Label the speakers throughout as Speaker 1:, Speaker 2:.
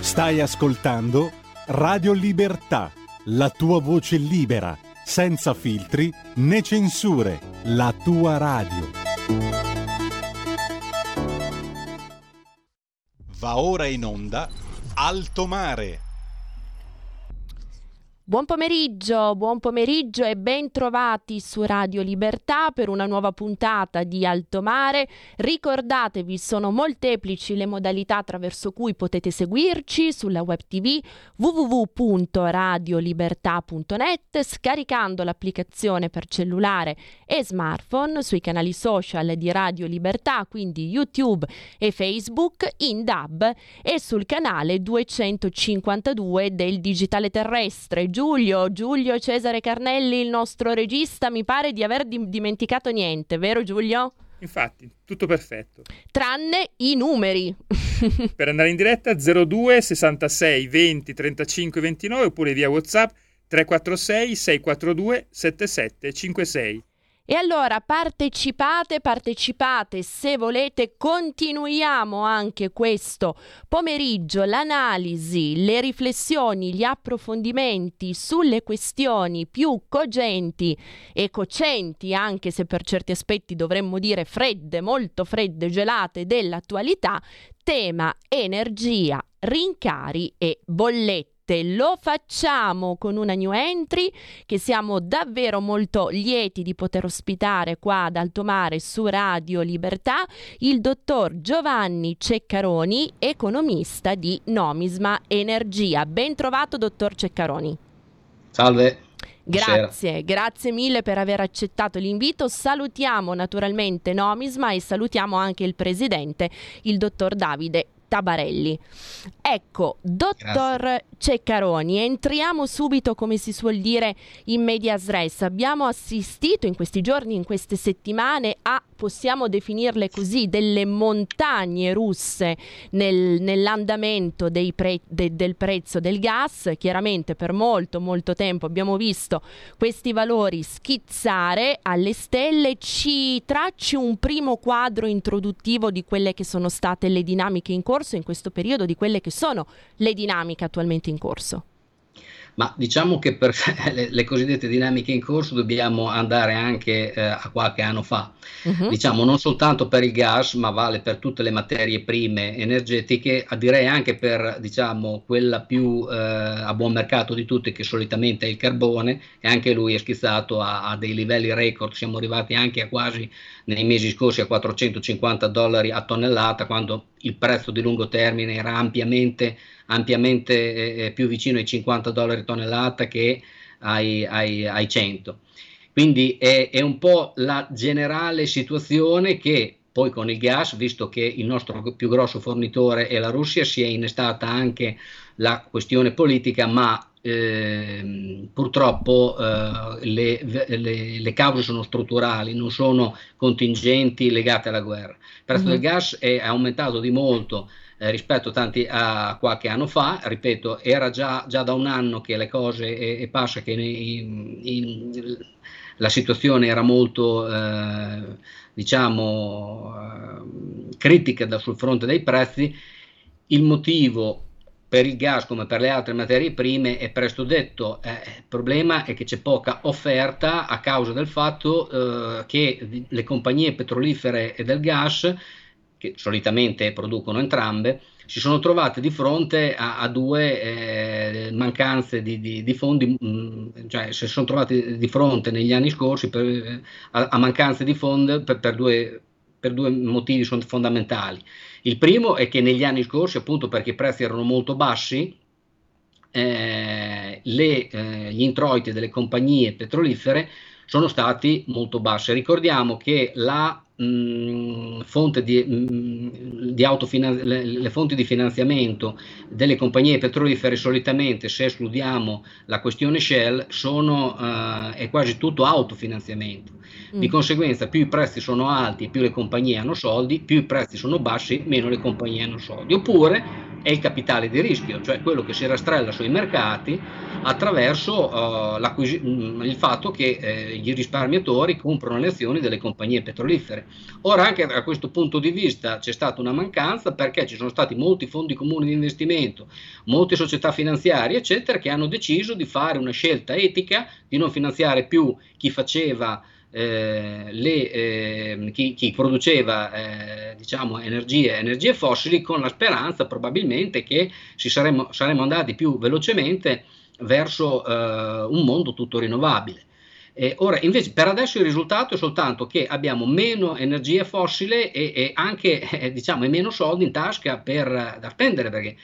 Speaker 1: Stai ascoltando Radio Libertà, la tua voce libera, senza filtri né censure, la tua radio. Va ora in onda Alto Mare.
Speaker 2: Buon pomeriggio, buon pomeriggio e ben trovati su Radio Libertà per una nuova puntata di Alto Mare. Ricordatevi, sono molteplici le modalità attraverso cui potete seguirci sulla web tv www.radiolibertà.net scaricando l'applicazione per cellulare e smartphone sui canali social di Radio Libertà, quindi YouTube e Facebook, in DAB e sul canale 252 del digitale terrestre Giulio, Giulio Cesare Carnelli, il nostro regista, mi pare di aver dim- dimenticato niente, vero Giulio?
Speaker 3: Infatti, tutto perfetto.
Speaker 2: Tranne i numeri.
Speaker 3: per andare in diretta 02 66 20 35 29 oppure via WhatsApp 346 642 7756.
Speaker 2: E allora partecipate, partecipate, se volete continuiamo anche questo pomeriggio l'analisi, le riflessioni, gli approfondimenti sulle questioni più cogenti e cocenti, anche se per certi aspetti dovremmo dire fredde, molto fredde, gelate dell'attualità, tema energia, rincari e bollette lo facciamo con una new entry che siamo davvero molto lieti di poter ospitare qua ad Alto Mare su Radio Libertà il dottor Giovanni Ceccaroni, economista di Nomisma Energia. Ben trovato dottor Ceccaroni.
Speaker 4: Salve.
Speaker 2: Grazie, grazie mille per aver accettato l'invito. Salutiamo naturalmente Nomisma e salutiamo anche il presidente, il dottor Davide Tabarelli. Ecco, dottor Grazie. Ceccaroni, entriamo subito, come si suol dire, in medias res. Abbiamo assistito in questi giorni, in queste settimane, a, possiamo definirle così, delle montagne russe nel, nell'andamento pre, de, del prezzo del gas. Chiaramente per molto, molto tempo abbiamo visto questi valori schizzare alle stelle. Ci tracci un primo quadro introduttivo di quelle che sono state le dinamiche in corso corso in questo periodo di quelle che sono le dinamiche attualmente in corso?
Speaker 4: Ma diciamo che per le, le, cosiddette dinamiche in corso dobbiamo andare anche eh, a qualche anno fa. Uh-huh. Diciamo non soltanto per il gas, ma vale per tutte le materie prime energetiche, direi anche per diciamo, quella più eh, a buon mercato di tutte, che solitamente è il carbone, e anche lui è schizzato a, a dei livelli record. Siamo arrivati anche a quasi nei mesi scorsi a 450 dollari a tonnellata, quando il prezzo di lungo termine era ampiamente ampiamente eh, eh, più vicino ai 50 dollari tonnellata che ai, ai, ai 100. Quindi è, è, un po' la generale situazione che poi con il gas, visto che il nostro più grosso fornitore è la Russia, si è innestata anche la questione politica, ma eh, purtroppo eh, le, le, le, cause sono strutturali, non sono contingenti legate alla guerra. Il prezzo uh-huh. del gas è aumentato di molto eh, rispetto tanti a qualche anno fa, ripeto, era già, già da un anno che le cose e, e passa che in, in, la situazione era molto eh, diciamo eh, critica da, sul fronte dei prezzi, il motivo per il gas come per le altre materie prime è presto detto, eh, il problema è che c'è poca offerta a causa del fatto eh, che le compagnie petrolifere e del gas che solitamente producono entrambe, si sono trovate di fronte a, a due eh, mancanze di, di, di fondi, mh, mm, cioè si sono trovate di fronte negli anni scorsi per, a, a, mancanze di fondi per, per, due, per due motivi fondamentali. Il primo è che negli anni scorsi, appunto perché i prezzi erano molto bassi, eh, le, eh, gli introiti delle compagnie petrolifere sono stati molto bassi. Ricordiamo che la mh, fonte di, mh, di autofinan- le, le, fonti di finanziamento delle compagnie petrolifere solitamente, se escludiamo la questione Shell, sono, uh, è quasi tutto autofinanziamento. Mm. Di conseguenza più i prezzi sono alti, più le compagnie hanno soldi, più i prezzi sono bassi, meno le compagnie hanno soldi. Oppure è il capitale di rischio, cioè quello che si rastrella sui mercati attraverso uh, il fatto che eh, i risparmiatori comprano le azioni delle compagnie petrolifere Ora anche da questo punto di vista c'è stata una mancanza perché ci sono stati molti fondi comuni di investimento, molte società finanziarie, eccetera, che hanno deciso di fare una scelta etica di non finanziare più chi faceva eh, le, eh, chi, chi, produceva eh, diciamo energie, energie, fossili con la speranza probabilmente che saremmo, saremmo andati più velocemente verso eh, un mondo tutto rinnovabile. Eh, ora, invece, per adesso il risultato è soltanto che abbiamo meno energia fossile e, e anche eh, diciamo, e meno soldi in tasca per, da spendere, perché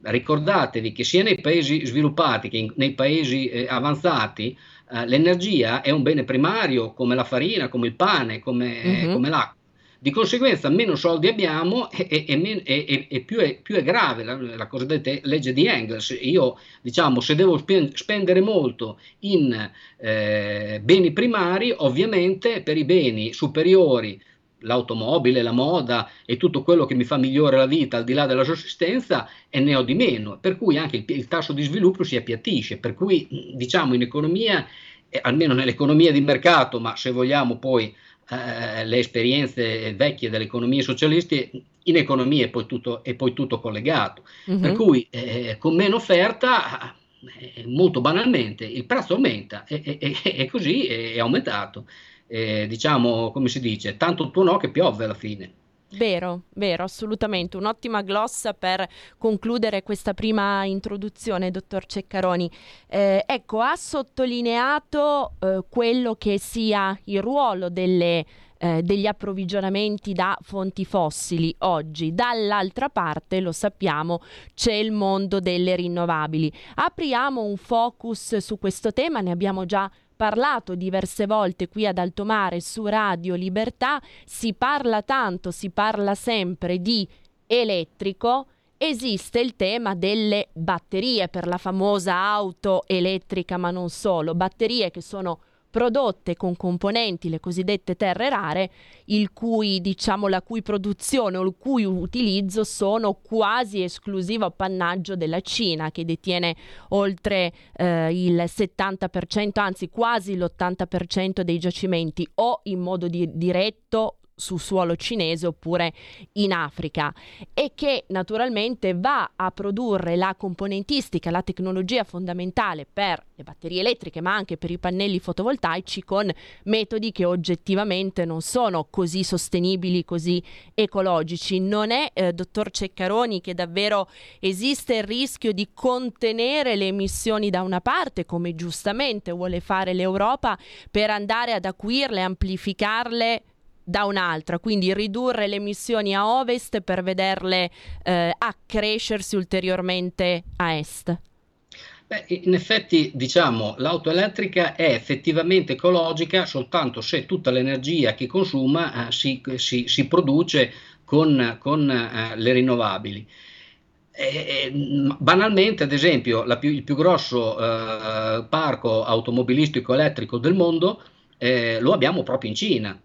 Speaker 4: ricordatevi che sia nei paesi sviluppati che in, nei paesi eh, avanzati eh, l'energia è un bene primario come la farina, come il pane, come, mm-hmm. come l'acqua. Di conseguenza meno soldi abbiamo e, e, e, e più, è, più, è, grave la, la, cosiddetta legge di Engels. Io, diciamo, se devo spendere molto in eh, beni primari, ovviamente per i beni superiori l'automobile, la moda e tutto quello che mi fa migliore la vita al di là della sussistenza e ne ho di meno, per cui anche il, il tasso di sviluppo si appiattisce, per cui diciamo in economia, almeno nell'economia di mercato, ma se vogliamo poi eh, le esperienze vecchie delle economie socialisti, in economia è poi tutto, è poi tutto collegato, mm-hmm. per cui eh, con meno offerta eh, molto banalmente il prezzo aumenta e, e, e così è aumentato eh, diciamo, come si dice, tanto tuo no che piove alla fine.
Speaker 2: Vero, vero, assolutamente. Un'ottima glossa per concludere questa prima introduzione, dottor Ceccaroni. Eh, ecco, ha sottolineato eh, quello che sia il ruolo delle, eh, degli approvvigionamenti da fonti fossili oggi. Dall'altra parte, lo sappiamo, c'è il mondo delle rinnovabili. Apriamo un focus su questo tema, ne abbiamo già parlato diverse volte qui ad Altomare su Radio Libertà, si parla tanto, si parla sempre di elettrico, esiste il tema delle batterie per la famosa auto elettrica, ma non solo, batterie che sono prodotte con componenti, le cosiddette terre rare, cui, diciamo, la cui produzione o il cui utilizzo sono quasi esclusivo appannaggio della Cina, che detiene oltre eh, il 70%, anzi quasi l'80% dei giacimenti o in modo di- diretto su suolo cinese oppure in Africa e che naturalmente va a produrre la componentistica, la tecnologia fondamentale per le batterie elettriche ma anche per i pannelli fotovoltaici con metodi che oggettivamente non sono così sostenibili, così ecologici. Non è, eh, dottor Ceccaroni, che davvero esiste il rischio di contenere le emissioni da una parte, come giustamente vuole fare l'Europa, per andare ad acuirle, amplificarle da un'altra, quindi ridurre le emissioni a ovest per vederle eh, accrescersi ulteriormente a est.
Speaker 4: Beh, in effetti, diciamo, l'auto elettrica è effettivamente ecologica soltanto se tutta l'energia che consuma eh, si, si, si, produce con, con eh, le rinnovabili. E, banalmente, ad esempio, più, il più grosso eh, parco automobilistico elettrico del mondo eh, lo abbiamo proprio in Cina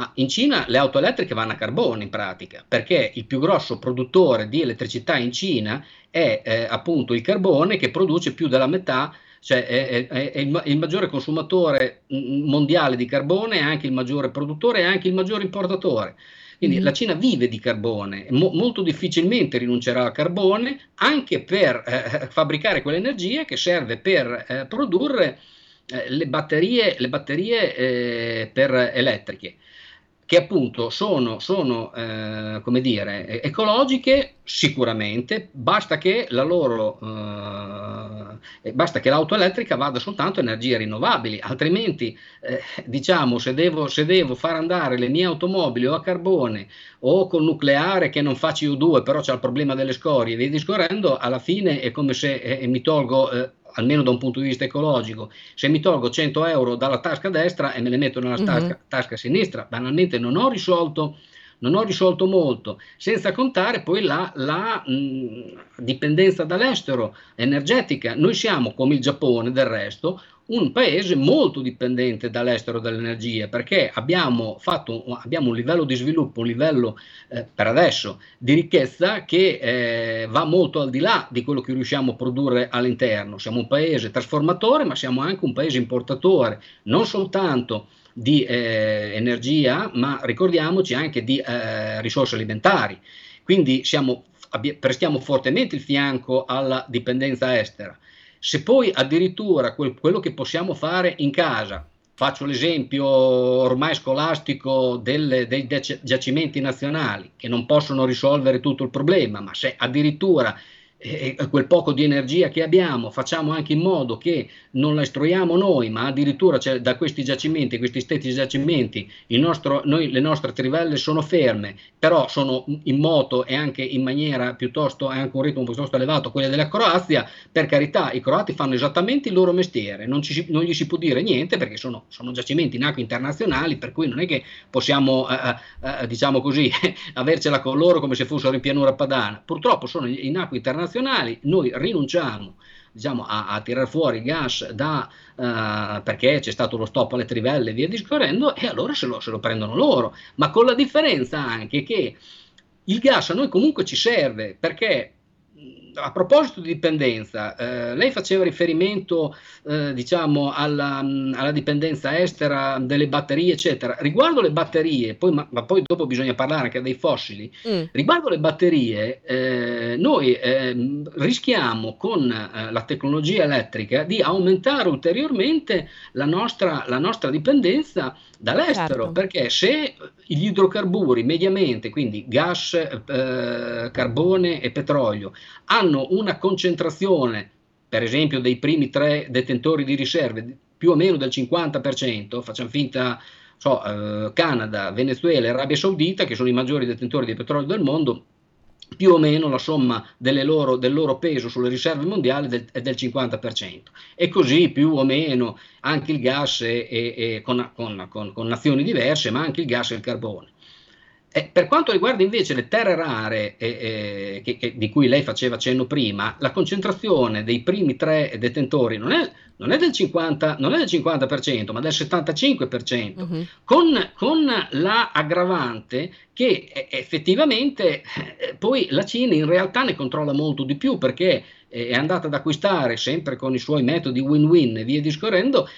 Speaker 4: ma in Cina le auto elettriche vanno a carbone in pratica, perché il più grosso produttore di elettricità in Cina è eh, appunto il carbone che produce più della metà, cioè è, è, è il, il, maggiore consumatore mondiale di carbone, è anche il maggiore produttore e anche il maggiore importatore. Quindi mm-hmm. la Cina vive di carbone, mo- molto difficilmente rinuncerà al carbone anche per eh, fabbricare quell'energia che serve per eh, produrre eh, le batterie, le batterie eh, per elettriche che appunto sono, sono eh, come dire, ecologiche sicuramente, basta che la loro, eh, basta che l'auto elettrica vada soltanto a energie rinnovabili, altrimenti eh, diciamo se devo, se devo far andare le mie automobili o a carbone o con nucleare che non fa CO2 però c'è il problema delle scorie, via discorrendo, alla fine è come se mi tolgo eh, almeno da un punto di vista ecologico, se mi tolgo 100 euro dalla tasca destra e me le metto nella tasca, mm-hmm. tasca sinistra, banalmente non ho risolto non ho risolto molto, senza contare poi la, la mh, dipendenza dall'estero energetica. Noi siamo, come il Giappone del resto, un paese molto dipendente dall'estero dell'energia perché abbiamo, fatto, abbiamo un livello di sviluppo, un livello eh, per adesso di ricchezza che eh, va molto al di là di quello che riusciamo a produrre all'interno. Siamo un paese trasformatore ma siamo anche un paese importatore, non soltanto di eh, energia, ma ricordiamoci anche di eh, risorse alimentari. Quindi siamo, abbi- prestiamo fortemente il fianco alla dipendenza estera. Se poi addirittura quel, quello che possiamo fare in casa, faccio l'esempio ormai scolastico delle, dei giacimenti nazionali, che non possono risolvere tutto il problema, ma se addirittura e quel poco di energia che abbiamo facciamo anche in modo che non la estruiamo noi, ma addirittura cioè, da questi giacimenti, questi stessi giacimenti, nostro, noi, le nostre trivelle sono ferme, però sono in moto e anche in maniera piuttosto, anche un ritmo piuttosto elevato, quelle della Croazia, per carità, i croati fanno esattamente il loro mestiere, non, ci, non gli si può dire niente perché sono, sono, giacimenti in acque internazionali, per cui non è che possiamo, eh, eh, diciamo così, avercela con loro come se fossero in pianura padana, purtroppo sono in acque internazionali internazionali, noi rinunciamo diciamo, a, a tirar fuori gas da, uh, perché c'è stato lo stop alle trivelle e via discorrendo, e allora se lo, se lo prendono loro, ma con la differenza anche che il gas a noi comunque ci serve perché a proposito di dipendenza, eh, lei faceva riferimento eh, diciamo alla, alla, dipendenza estera delle batterie, eccetera. Riguardo le batterie, poi, ma, ma, poi dopo bisogna parlare anche dei fossili. Mm. Riguardo le batterie, eh, noi ehm, rischiamo con eh, la tecnologia elettrica di aumentare ulteriormente la nostra, la nostra dipendenza dall'estero, certo. perché se gli idrocarburi mediamente, quindi gas, eh, carbone e petrolio, hanno una concentrazione, per esempio dei primi tre detentori di riserve, più o meno del 50%, facciamo finta, so, eh, Canada, Venezuela e Arabia Saudita, che sono i maggiori detentori di petrolio del mondo, più o meno la somma loro, del loro peso sulle riserve mondiali del, è del 50%. E così più o meno anche il gas è, è con, con, con, con, nazioni diverse, ma anche il gas e il carbone. Eh, per quanto riguarda invece le terre rare eh, eh, che, che, di cui lei faceva cenno prima, la concentrazione dei primi tre detentori non è, non è, del, 50, non è del 50%, ma del 75%, uh-huh. con, con la aggravante che eh, effettivamente eh, poi la Cina in realtà ne controlla molto di più perché è andata ad acquistare, sempre con i suoi metodi win-win e via discorrendo,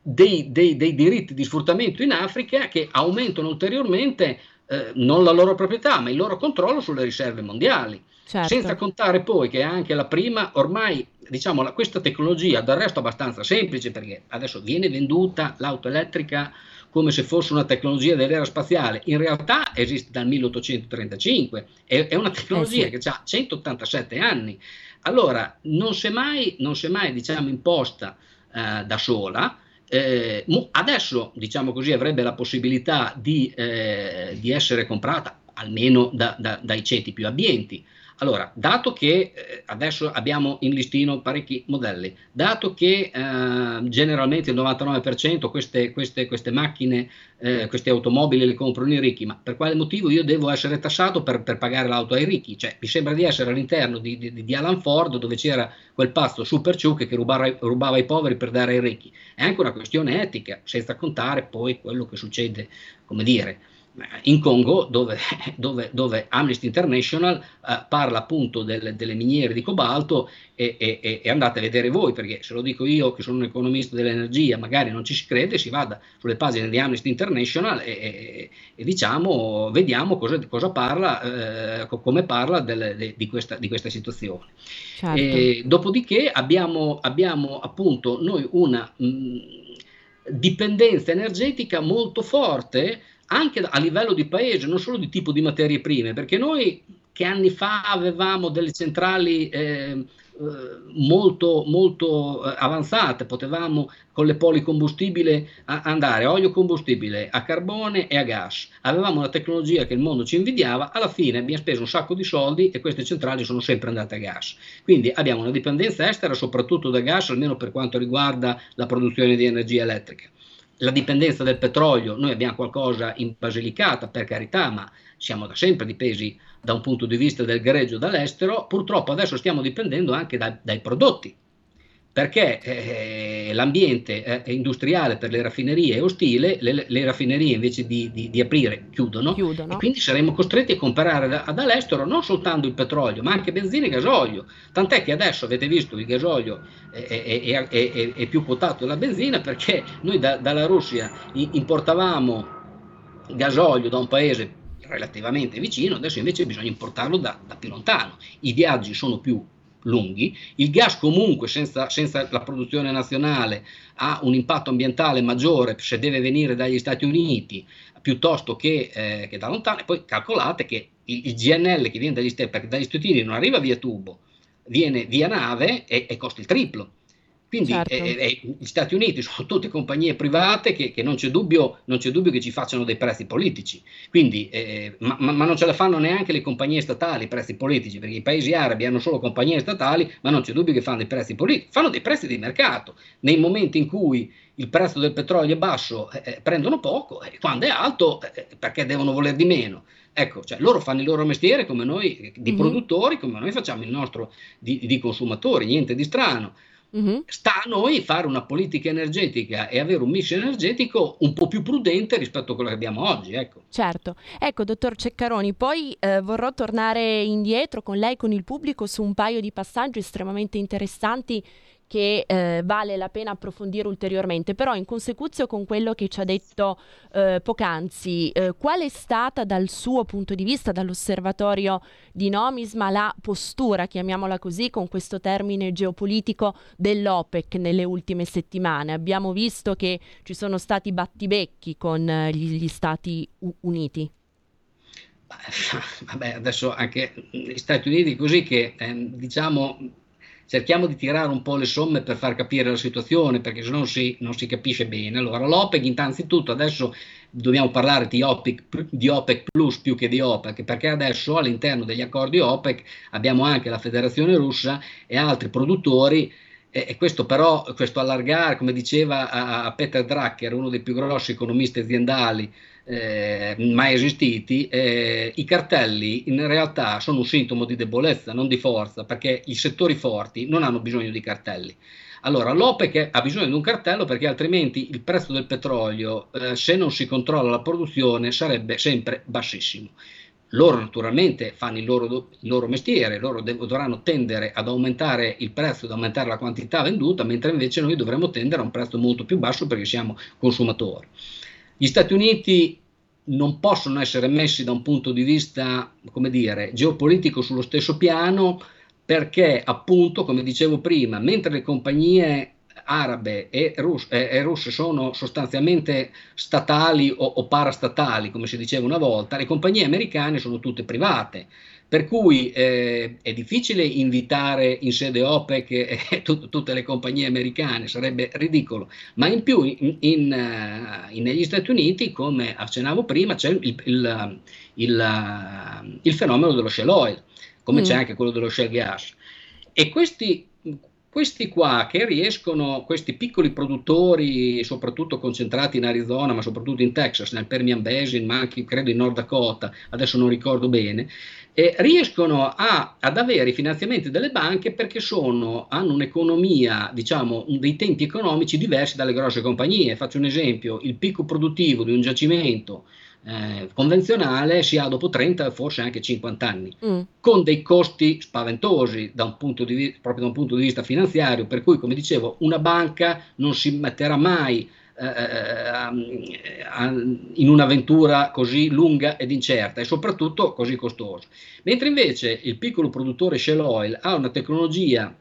Speaker 4: dei, dei, dei diritti di sfruttamento in Africa che aumentano ulteriormente eh, non la loro proprietà, ma il loro controllo sulle riserve mondiali. Certo. Senza contare poi che anche la prima, ormai diciamo la, questa tecnologia, del resto abbastanza semplice, perché adesso viene venduta l'auto elettrica come se fosse una tecnologia dell'era spaziale, in realtà esiste dal 1835, è, è una tecnologia eh sì. che ha 187 anni. Allora, non si è mai, non si è mai diciamo, imposta eh, da sola, eh, adesso, diciamo così, avrebbe la possibilità di, eh, di essere comprata almeno da, da, dai ceti più abbienti. Allora, dato che eh, adesso abbiamo in listino parecchi modelli, dato che eh, generalmente il 99% queste, queste, queste macchine, eh, queste automobili le comprano i ricchi, ma per quale motivo io devo essere tassato per, per pagare l'auto ai ricchi? Cioè, mi sembra di essere all'interno di, di, di Alan Ford dove c'era quel pazzo Super Chuck che rubava, rubava ai poveri per dare ai ricchi. È anche una questione etica, senza contare poi quello che succede, come dire, in Congo dove, dove, dove Amnesty International eh, parla appunto del, delle miniere di cobalto e, e, e, andate a vedere voi perché se lo dico io che sono un economista dell'energia magari non ci si crede si vada sulle pagine di Amnesty International e, e diciamo vediamo cosa, cosa parla eh, come parla del, de, di, questa, di, questa, situazione certo. dopodiché abbiamo, abbiamo appunto noi una mh, dipendenza energetica molto forte anche a livello di paese, non solo di tipo di materie prime, perché noi che anni fa avevamo delle centrali eh, molto, molto eh, avanzate, potevamo con le policombustibile andare a olio combustibile, a carbone e a gas. Avevamo una tecnologia che il mondo ci invidiava, alla fine abbiamo speso un sacco di soldi e queste centrali sono sempre andate a gas. Quindi abbiamo una dipendenza estera soprattutto da gas, almeno per quanto riguarda la produzione di energia elettrica la dipendenza del petrolio, noi abbiamo qualcosa in Basilicata, per carità, ma siamo da sempre dipesi da un punto di vista del greggio dall'estero, purtroppo adesso stiamo dipendendo anche da, dai prodotti. Perché eh, l'ambiente eh, industriale per le raffinerie è ostile, le, le raffinerie invece di, di, di aprire chiudono, chiudono, e quindi saremo costretti a comprare da, dall'estero non soltanto il petrolio, ma anche benzina e gasolio. Tant'è che adesso avete visto il gasolio è, è, è, è più quotato della benzina perché noi da, dalla Russia importavamo gasolio da un paese relativamente vicino, adesso invece bisogna importarlo da, da più lontano. I viaggi sono più lunghi, il gas comunque senza, senza, la produzione nazionale ha un impatto ambientale maggiore se deve venire dagli Stati Uniti piuttosto che, eh, che da lontano, e poi calcolate che il, il GNL che viene dagli Stati, Uniti non arriva via tubo, viene via nave e, e costa il triplo. Quindi certo. eh, eh, gli Stati Uniti sono tutte compagnie private che, che non, c'è dubbio, non, c'è dubbio, che ci facciano dei prezzi politici, Quindi, eh, ma, ma, non ce la fanno neanche le compagnie statali, i prezzi politici, perché i paesi arabi hanno solo compagnie statali, ma non c'è dubbio che fanno dei prezzi politici, fanno dei prezzi di mercato. Nei momenti in cui il prezzo del petrolio è basso, eh, eh prendono poco, e quando è alto, eh, perché devono voler di meno. Ecco, cioè, loro fanno il loro mestiere come noi di mm-hmm. produttori, come noi facciamo il nostro di, di consumatori, niente di strano. Mm-hmm. Sta a noi fare una politica energetica e avere un mix energetico un po' più prudente rispetto a quello che abbiamo oggi. Ecco.
Speaker 2: Certo. Ecco, dottor Ceccaroni, poi eh, vorrò tornare indietro con lei, con il pubblico, su un paio di passaggi estremamente interessanti che eh, vale la pena approfondire ulteriormente, però in consecuzione con quello che ci ha detto eh, poc'anzi, eh, qual è stata dal suo punto di vista, dall'osservatorio di Nomisma, la postura, chiamiamola così, con questo termine geopolitico dell'OPEC nelle ultime settimane? Abbiamo visto che ci sono stati battibecchi con eh, gli, gli Stati Uniti.
Speaker 4: Vabbè, adesso anche gli Stati Uniti così che ehm, diciamo cerchiamo di tirare un po' le somme per far capire la situazione, perché se no si, non si capisce bene. Allora, l'OPEC, innanzitutto, adesso dobbiamo parlare di OPEC, di OPEC Plus più che di OPEC, perché adesso all'interno degli accordi OPEC abbiamo anche la Federazione Russa e altri produttori e questo però, questo allargare, come diceva a Peter Drucker, uno dei più grossi economisti aziendali eh, mai esistiti, eh, i cartelli in realtà sono un sintomo di debolezza, non di forza, perché i settori forti non hanno bisogno di cartelli. Allora, l'OPEC ha bisogno di un cartello perché altrimenti il prezzo del petrolio, eh, se non si controlla la produzione, sarebbe sempre bassissimo. Loro naturalmente fanno il loro, il loro mestiere, loro dev- dovranno tendere ad aumentare il prezzo, ad aumentare la quantità venduta, mentre invece noi dovremmo tendere a un prezzo molto più basso perché siamo consumatori. Gli Stati Uniti non possono essere messi da un punto di vista, come dire, geopolitico sullo stesso piano perché appunto, come dicevo prima, mentre le compagnie arabe e, rus- e, russe sono sostanzialmente statali o, o, parastatali, come si diceva una volta, le compagnie americane sono tutte private. Per cui eh, è difficile invitare in sede OPEC eh, tut- tutte le compagnie americane, sarebbe ridicolo, ma in più in, in, uh, negli Stati Uniti, come accennavo prima, c'è il, il, il, il fenomeno dello shale oil, come mm. c'è anche quello dello shale gas. E questi questi qua che riescono, questi piccoli produttori, soprattutto concentrati in Arizona, ma soprattutto in Texas, nel Permian Basin, ma anche credo in Nord Dakota, adesso non ricordo bene, eh, riescono a, ad avere i finanziamenti delle banche perché sono, hanno un'economia, diciamo, dei tempi economici diversi dalle grosse compagnie. Faccio un esempio, il picco produttivo di un giacimento eh, convenzionale si ha dopo 30 forse anche 50 anni, mm. con dei costi spaventosi da un punto di proprio da un punto di vista finanziario, per cui come dicevo una banca non si metterà mai eh, eh, eh in un'avventura così lunga ed incerta e soprattutto così costosa. Mentre invece il piccolo produttore Shell Oil ha una tecnologia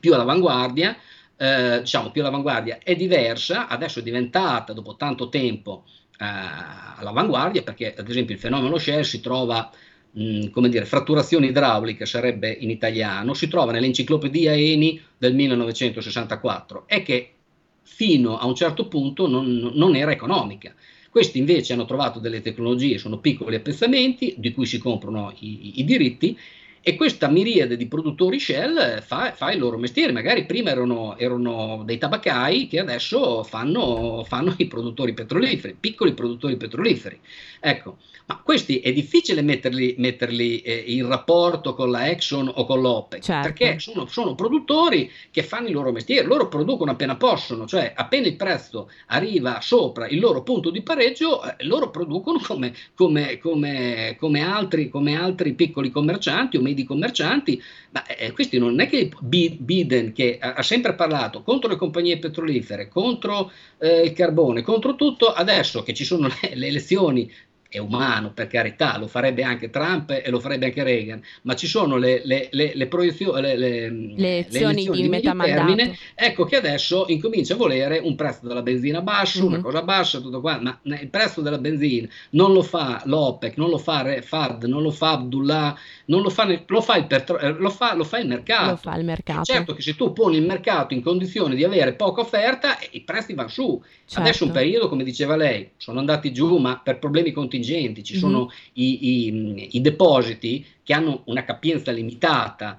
Speaker 4: più all'avanguardia, eh, diciamo più all'avanguardia, è diversa, adesso è diventata dopo tanto tempo all'avanguardia perché ad esempio il fenomeno share si trova mh, come dire, fratturazione idraulica sarebbe in italiano, si trova nell'enciclopedia Eni del 1964 e che fino a un certo punto non, non era economica. Questi invece hanno trovato delle tecnologie, sono piccoli appezzamenti di cui si comprano i, i diritti e questa miriade di produttori Shell fa, fa, il loro mestiere, magari prima erano, erano dei tabaccai che adesso fanno, fanno, i produttori petroliferi, piccoli produttori petroliferi. Ecco, ma questi è difficile metterli, metterli eh, in rapporto con la Exxon o con l'OPEC, certo. perché sono, sono, produttori che fanno il loro mestiere, loro producono appena possono, cioè appena il prezzo arriva sopra il loro punto di pareggio, eh, loro producono come, come, come, come, altri, come altri piccoli commercianti o medi commercianti, ma eh, questi non è che Biden che ha sempre parlato contro le compagnie petrolifere, contro eh, il carbone, contro tutto, adesso che ci sono le, le elezioni è umano per carità, lo farebbe anche Trump e lo farebbe anche Reagan, ma ci sono le, le, le, le proiezioni, le, le,
Speaker 2: le elezioni di, di metà
Speaker 4: termine, ecco che adesso incomincia a volere un prezzo della benzina basso, mm-hmm. una cosa bassa, tutto qua, ma il prezzo della benzina non lo fa l'OPEC, non lo fa FAD, non lo fa Abdullah, non lo fa, lo fa, il, petro- eh, lo fa, lo fa il mercato.
Speaker 2: Lo fa il mercato.
Speaker 4: Certo che se tu poni il mercato in condizione di avere poca offerta, i prezzi vanno su. Certo. Adesso un periodo, come diceva lei, sono andati giù, ma per problemi contingenti, ci mm-hmm. sono i, i, i depositi che hanno una capienza limitata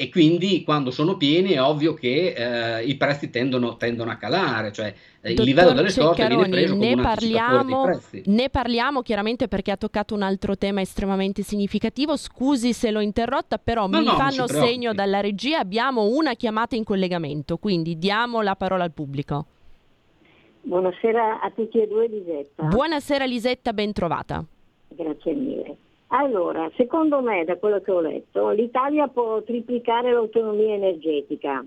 Speaker 4: e quindi quando sono pieni è ovvio che eh, i prezzi tendono, tendono, a calare, cioè eh, il livello delle sorte viene preso
Speaker 2: ne come parliamo, ne parliamo chiaramente perché ha toccato un altro tema estremamente significativo, scusi se l'ho interrotta, però no, mi no, fanno segno dalla regia, abbiamo una chiamata in collegamento, quindi diamo la parola al pubblico.
Speaker 5: Buonasera a tutti e due Lisetta.
Speaker 2: Buonasera Lisetta, ben trovata.
Speaker 5: Grazie mille. Allora, secondo me, da quello che ho letto, l'Italia può triplicare l'autonomia energetica.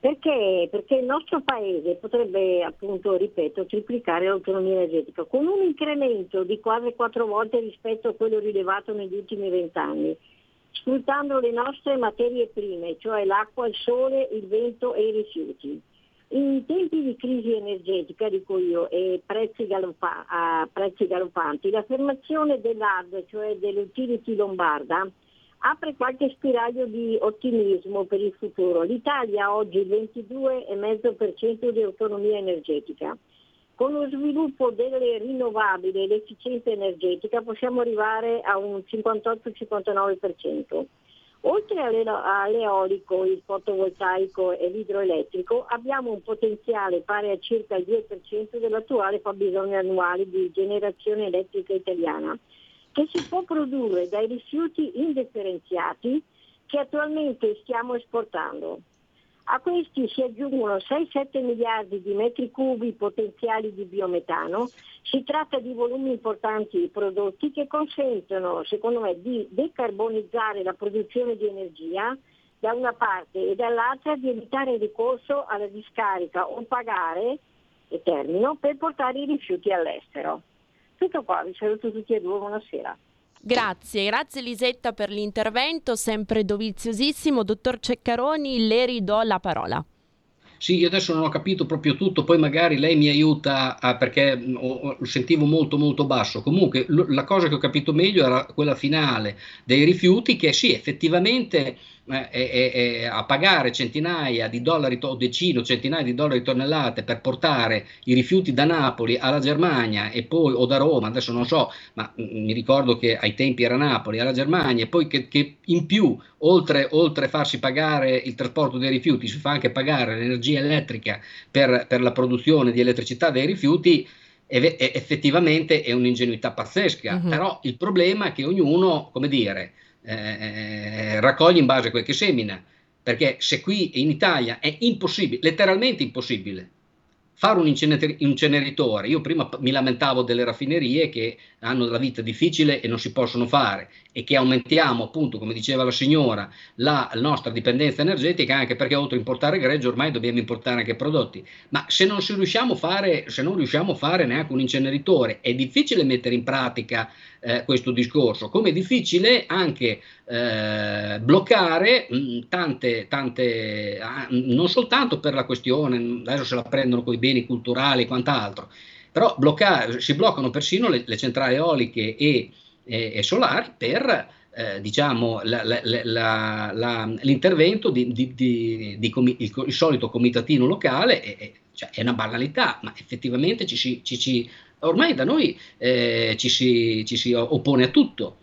Speaker 5: Perché? Perché il nostro paese potrebbe, appunto, ripeto, triplicare l'autonomia energetica con un incremento di quasi quattro volte rispetto a quello rilevato negli ultimi vent'anni, sfruttando le nostre materie prime, cioè l'acqua, il sole, il vento e i rifiuti. In tempi di crisi energetica, dico io, e prezzi, galoppa- a prezzi galoppanti, l'affermazione dell'AD, cioè dell'utility lombarda, apre qualche spiraglio di ottimismo per il futuro. L'Italia ha oggi il 22,5% di autonomia energetica. Con lo sviluppo delle rinnovabili e l'efficienza energetica possiamo arrivare a un 58-59%. Oltre all'eolico, il fotovoltaico e l'idroelettrico abbiamo un potenziale pari a circa il 2% dell'attuale fabbisogno annuale di generazione elettrica italiana, che si può produrre dai rifiuti indifferenziati che attualmente stiamo esportando. A questi si aggiungono 6-7 miliardi di metri cubi potenziali di biometano. Si tratta di volumi importanti prodotti che consentono, secondo me, di decarbonizzare la produzione di energia da una parte e dall'altra di evitare il ricorso alla discarica o pagare, e termino, per portare i rifiuti all'estero. Tutto qua, vi saluto tutti e due, buonasera.
Speaker 2: Grazie, grazie Lisetta per l'intervento, sempre doviziosissimo. Dottor Ceccaroni, le ridò la parola.
Speaker 4: Sì, io adesso non ho capito proprio tutto, poi magari lei mi aiuta a, perché lo sentivo molto molto basso. Comunque l- la cosa che ho capito meglio era quella finale dei rifiuti che sì, effettivamente eh, eh, a pagare centinaia di dollari o decine o centinaia di dollari tonnellate per portare i rifiuti da Napoli alla Germania e poi o da Roma, adesso non so, ma mm, mi ricordo che ai tempi era Napoli, alla Germania e poi che, che in più oltre, oltre farsi pagare il trasporto dei rifiuti si fa anche pagare l'energia elettrica per, per la produzione di elettricità dei rifiuti effettivamente è un'ingenuità pazzesca, uh-huh. però il problema è che ognuno, come dire, eh, eh, raccoglie in base a quel che semina, perché se qui in Italia è impossibile, letteralmente impossibile, fare un inceneritore, io prima mi lamentavo delle raffinerie che hanno la vita difficile e non si possono fare e che aumentiamo appunto, come diceva la signora, la nostra dipendenza energetica anche perché oltre a importare greggio ormai dobbiamo importare anche prodotti. Ma se non, riusciamo a fare, se non riusciamo a fare neanche un inceneritore, è difficile mettere in pratica eh, questo discorso, come è difficile anche eh, bloccare mh, mm, tante, tante, ah, non soltanto per la questione, adesso se la prendono con i beni culturali e quant'altro, però bloccare, si bloccano persino le, le centrali eoliche e, e, e solari per eh, diciamo, la, la, la, l'intervento di, di, di, di comi, il, il, solito comitatino locale è, cioè, è, una banalità, ma effettivamente ci si, ormai da noi eh, ci, si, ci si oppone a tutto.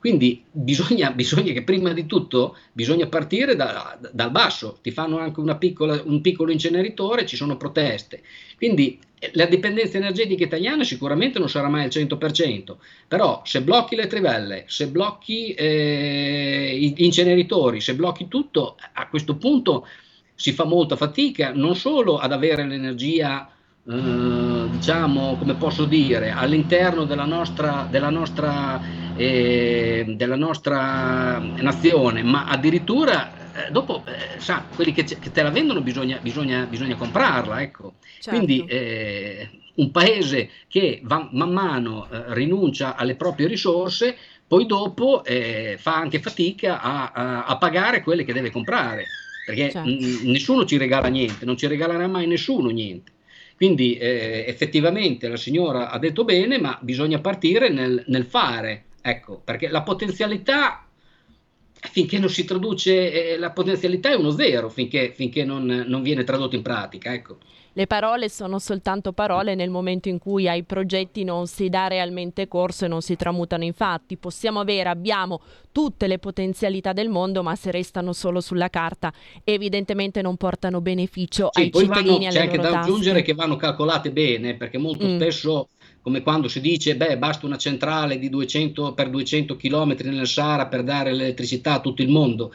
Speaker 4: Quindi bisogna, bisogna, che prima di tutto bisogna partire da, da, dal basso, ti fanno anche piccola, un piccolo inceneritore, ci sono proteste. Quindi eh, la dipendenza energetica italiana sicuramente non sarà mai al 100%, però se blocchi le trivelle, se blocchi eh, gli inceneritori, se blocchi tutto, a questo punto si fa molta fatica non solo ad avere l'energia eh, diciamo, come posso dire, all'interno della nostra, della nostra, eh, della nostra nazione, ma addirittura eh, dopo, eh, sa, quelli che, che, te la vendono bisogna, bisogna, bisogna comprarla, ecco. Certo. Quindi eh, un paese che va, man mano eh, rinuncia alle proprie risorse, poi dopo fa anche fatica a, a, a pagare quelle che deve comprare perché certo. n- nessuno ci regala niente, non ci regalerà mai nessuno niente. Quindi eh, effettivamente la signora ha detto bene, ma bisogna partire nel, nel fare, ecco, perché la potenzialità finché non si traduce, eh, la potenzialità è uno zero finché, finché non, non, viene tradotto in pratica. Ecco
Speaker 2: le parole sono soltanto parole nel momento in cui ai progetti non si dà realmente corso e non si tramutano in fatti. Possiamo avere, abbiamo tutte le potenzialità del mondo, ma se restano solo sulla carta, evidentemente non portano beneficio sì, ai cittadini.
Speaker 4: Vanno, c'è anche da aggiungere che vanno calcolate bene, perché molto mm. spesso come quando si dice beh basta una centrale di 200 per 200 km nel Sahara per dare l'elettricità a tutto il mondo.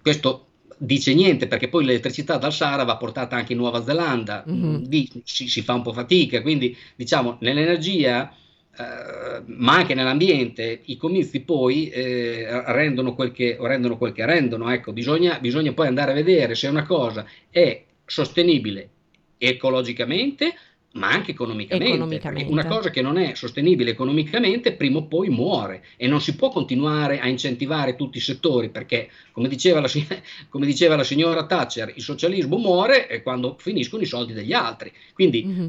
Speaker 4: Questo dice niente perché poi l'elettricità dal Sahara va portata anche in Nuova Zelanda, mm-hmm. Di, si, si, fa un po' fatica, quindi diciamo nell'energia eh, ma anche nell'ambiente i comizi poi eh, rendono, quel che, rendono quel che rendono, ecco, bisogna, bisogna poi andare a vedere se una cosa è sostenibile ecologicamente ma anche economicamente, economicamente. Una cosa che non è sostenibile economicamente prima o poi muore e non si può continuare a incentivare tutti i settori perché, come diceva la, come diceva la signora Thatcher, il socialismo muore quando finiscono i soldi degli altri. Quindi mm-hmm.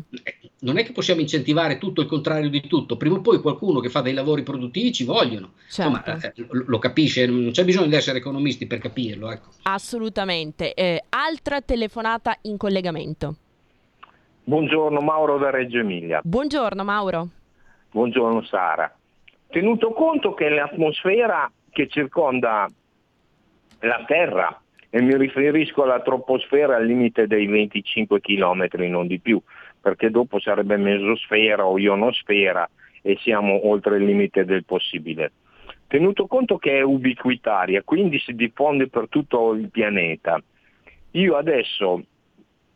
Speaker 4: non è che possiamo incentivare tutto il contrario di tutto, prima o poi qualcuno che fa dei lavori produttivi ci vogliono. Certo. Insomma, eh, lo capisce, non c'è bisogno di essere economisti per capirlo. Ecco.
Speaker 2: Assolutamente. Eh, altra telefonata in collegamento.
Speaker 6: Buongiorno Mauro da Reggio Emilia.
Speaker 2: Buongiorno Mauro.
Speaker 6: Buongiorno Sara. Tenuto conto che l'atmosfera che circonda la Terra, e mi riferisco alla troposfera al limite dei 25 km, non di più, perché dopo sarebbe mesosfera o ionosfera e siamo oltre il limite del possibile. Tenuto conto che è ubiquitaria, quindi si diffonde per tutto il pianeta, io adesso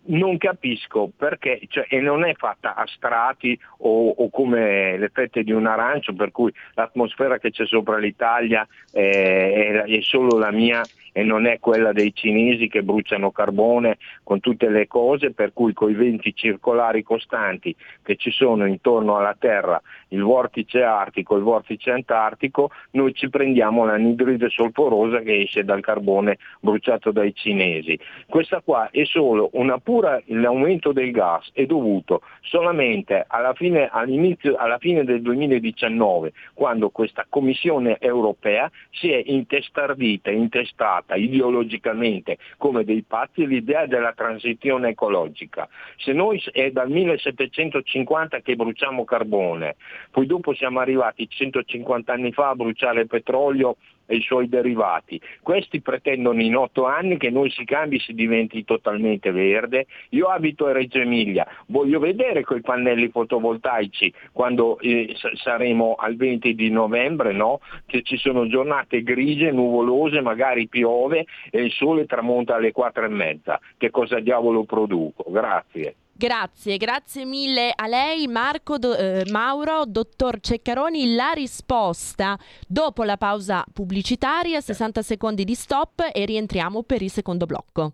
Speaker 6: non capisco perché, cioè, e non è fatta a strati o, o, come le fette di un arancio, per cui l'atmosfera che c'è sopra l'Italia è, è, è solo la mia e non è quella dei cinesi che bruciano carbone con tutte le cose, per cui con i venti circolari costanti che ci sono intorno alla Terra, il vortice artico e il vortice antartico, noi ci prendiamo l'anidride solforosa che esce dal carbone bruciato dai cinesi. Questa qua è solo una pura, l'aumento del gas è dovuto solamente alla fine, alla fine del 2019, quando questa Commissione europea si è intestardita, intestata adottata ideologicamente come dei pazzi l'idea della transizione ecologica. Se noi è dal 1750 che bruciamo carbone, poi dopo siamo arrivati 150 anni fa a bruciare petrolio e i suoi derivati. Questi pretendono in otto anni che noi si cambi, si diventi totalmente verde. Io abito a Reggio Emilia, voglio vedere quei pannelli fotovoltaici quando eh, saremo al 20 di novembre, no? che ci sono giornate grigie, nuvolose, magari piove e il sole tramonta alle quattro e mezza. Che cosa diavolo produco? Grazie.
Speaker 2: Grazie, grazie mille a lei Marco do, eh, Mauro, dottor Ceccaroni. La risposta dopo la pausa pubblicitaria, 60 secondi di stop e rientriamo per il secondo blocco.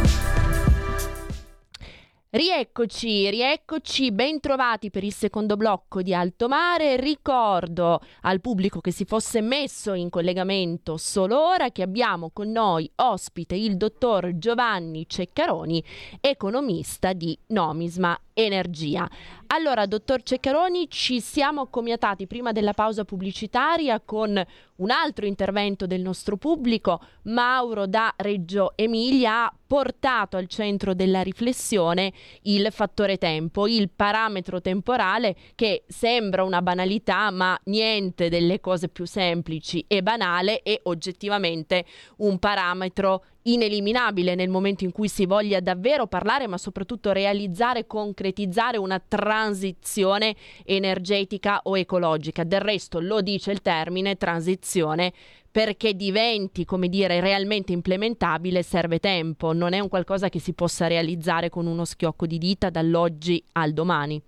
Speaker 2: Rieccoci, rieccoci, ben trovati per il secondo blocco di Alto Mare. Ricordo al pubblico che si fosse messo in collegamento solo ora che abbiamo con noi ospite il dottor Giovanni Ceccaroni, economista di Nomisma Energia. Allora, dottor Ceccaroni, ci siamo accomiatati prima della pausa pubblicitaria con un altro intervento del nostro pubblico. Mauro da Reggio Emilia ha portato al centro della riflessione il fattore tempo, il parametro temporale che sembra una banalità, ma niente delle cose più semplici e banale e oggettivamente un parametro ineliminabile nel momento in cui si voglia davvero parlare, ma soprattutto realizzare, concretizzare una transizione energetica o ecologica. Del resto lo dice il termine transizione perché diventi, come dire, realmente implementabile serve tempo, non è un qualcosa che si possa realizzare con uno schiocco di dita dall'oggi al domani.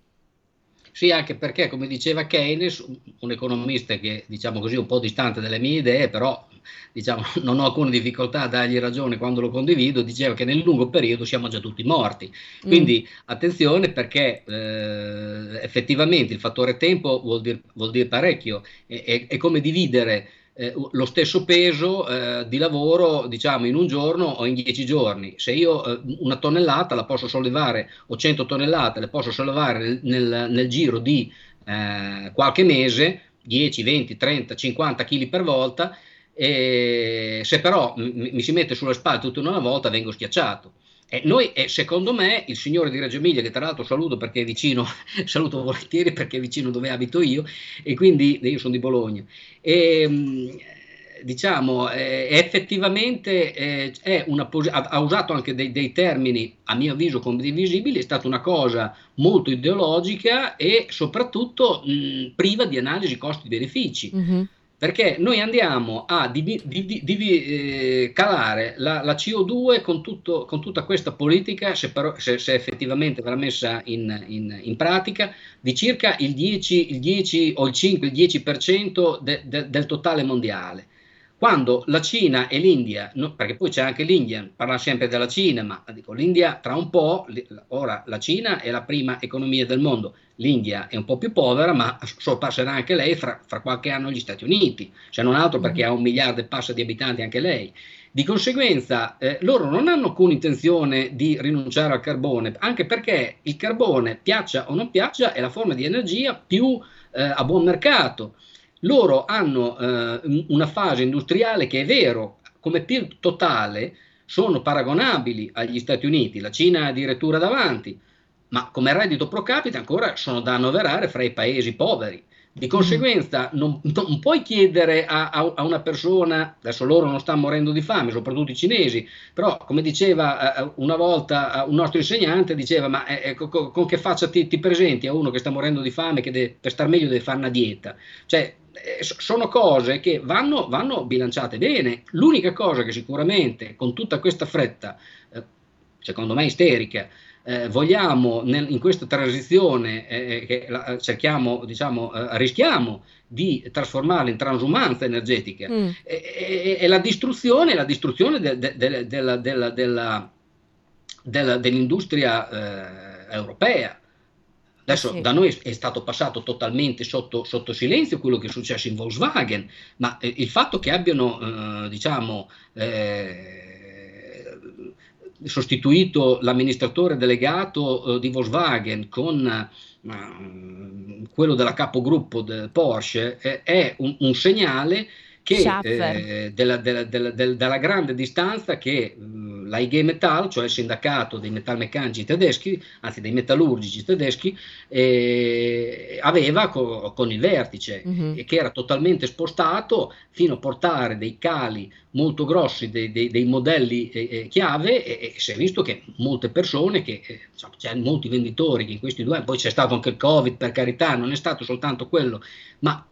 Speaker 4: Sì, anche perché, come diceva Keynes, un economista che, diciamo così, un po' distante dalle mie idee, però diciamo, non ho alcuna difficoltà a dargli ragione quando lo condivido, diceva che nel lungo periodo siamo già tutti morti. Mm. Quindi mm. attenzione perché eh, effettivamente il fattore tempo vuol dire, vuol dire parecchio, è, è, è come dividere eh, lo stesso peso eh, di lavoro diciamo in un giorno o in dieci giorni. Se io eh, una tonnellata la posso sollevare o 100 tonnellate le posso sollevare nel, nel, giro di eh, qualche mese, 10, 20, 30, 50 kg per volta, e se però m- mi si mette sulle spalle tutta una volta vengo schiacciato. E noi, e secondo me, il signore di Reggio Emilia, che tra l'altro saluto perché è vicino, saluto volentieri perché è vicino dove abito io, e quindi io sono di Bologna, e, diciamo, eh, effettivamente eh, pos- ha, ha, usato anche dei, dei, termini, a mio avviso, condivisibili, è stata una cosa molto ideologica e soprattutto mh, priva di analisi costi-benefici. Mm-hmm perché noi andiamo a divi, divi, divi, eh, calare la, la CO2 con, tutto, con, tutta questa politica, se, però, se, se, effettivamente verrà messa in, in, in pratica, di circa il 10, il 10, o il 5, il 10% de, de, del totale mondiale. Quando la Cina e l'India, no, perché poi c'è anche l'India, parla sempre della Cina, ma dico, l'India tra un po', ora la Cina è la prima economia del mondo, l'India è un po' più povera, ma sorpasserà anche lei fra, fra qualche anno gli Stati Uniti, se non altro perché mm. ha un miliardo e passa di abitanti anche lei. Di conseguenza eh, loro non hanno alcuna intenzione di rinunciare al carbone, anche perché il carbone, piaccia o non piaccia, è la forma di energia più eh, a buon mercato loro hanno eh, una fase industriale che è vero, come PIL totale sono paragonabili agli Stati Uniti, la Cina è addirittura davanti, ma come reddito pro capite ancora sono da annoverare fra i paesi poveri. Di conseguenza non, non puoi chiedere a, a, a, una persona, adesso loro non stanno morendo di fame, soprattutto i cinesi, però come diceva uh, una volta uh, un nostro insegnante, diceva ma eh, con, con, che faccia ti, ti, presenti a uno che sta morendo di fame, che deve, per star meglio deve fare una dieta? Cioè eh, sono cose che vanno, vanno, bilanciate bene. L'unica cosa che sicuramente con tutta questa fretta, eh, secondo me isterica, eh, vogliamo nel, in questa transizione eh, che la, cerchiamo, diciamo, eh, rischiamo di trasformarla in transumanza energetica, mm. è, la distruzione, la distruzione de, de, de, della, della, della, dell'industria eh, europea Adesso sì. da noi è stato passato totalmente sotto, sotto, silenzio quello che è successo in Volkswagen, ma eh, il fatto che abbiano, eh, diciamo, eh, sostituito l'amministratore delegato eh, di Volkswagen con eh, quello della capogruppo del Porsche eh, è un, un segnale che, eh, della, della, della, della, grande distanza che mh, la IG Metall, cioè il sindacato dei metalmeccanici tedeschi, anzi dei metallurgici tedeschi, eh, aveva co- con il vertice mm-hmm. e che era totalmente spostato fino a portare dei cali molto grossi dei, dei, dei modelli eh, eh chiave e, e, si è visto che molte persone, che, diciamo, c'è molti venditori che in questi due anni, poi c'è stato anche il Covid per carità, non è stato soltanto quello, ma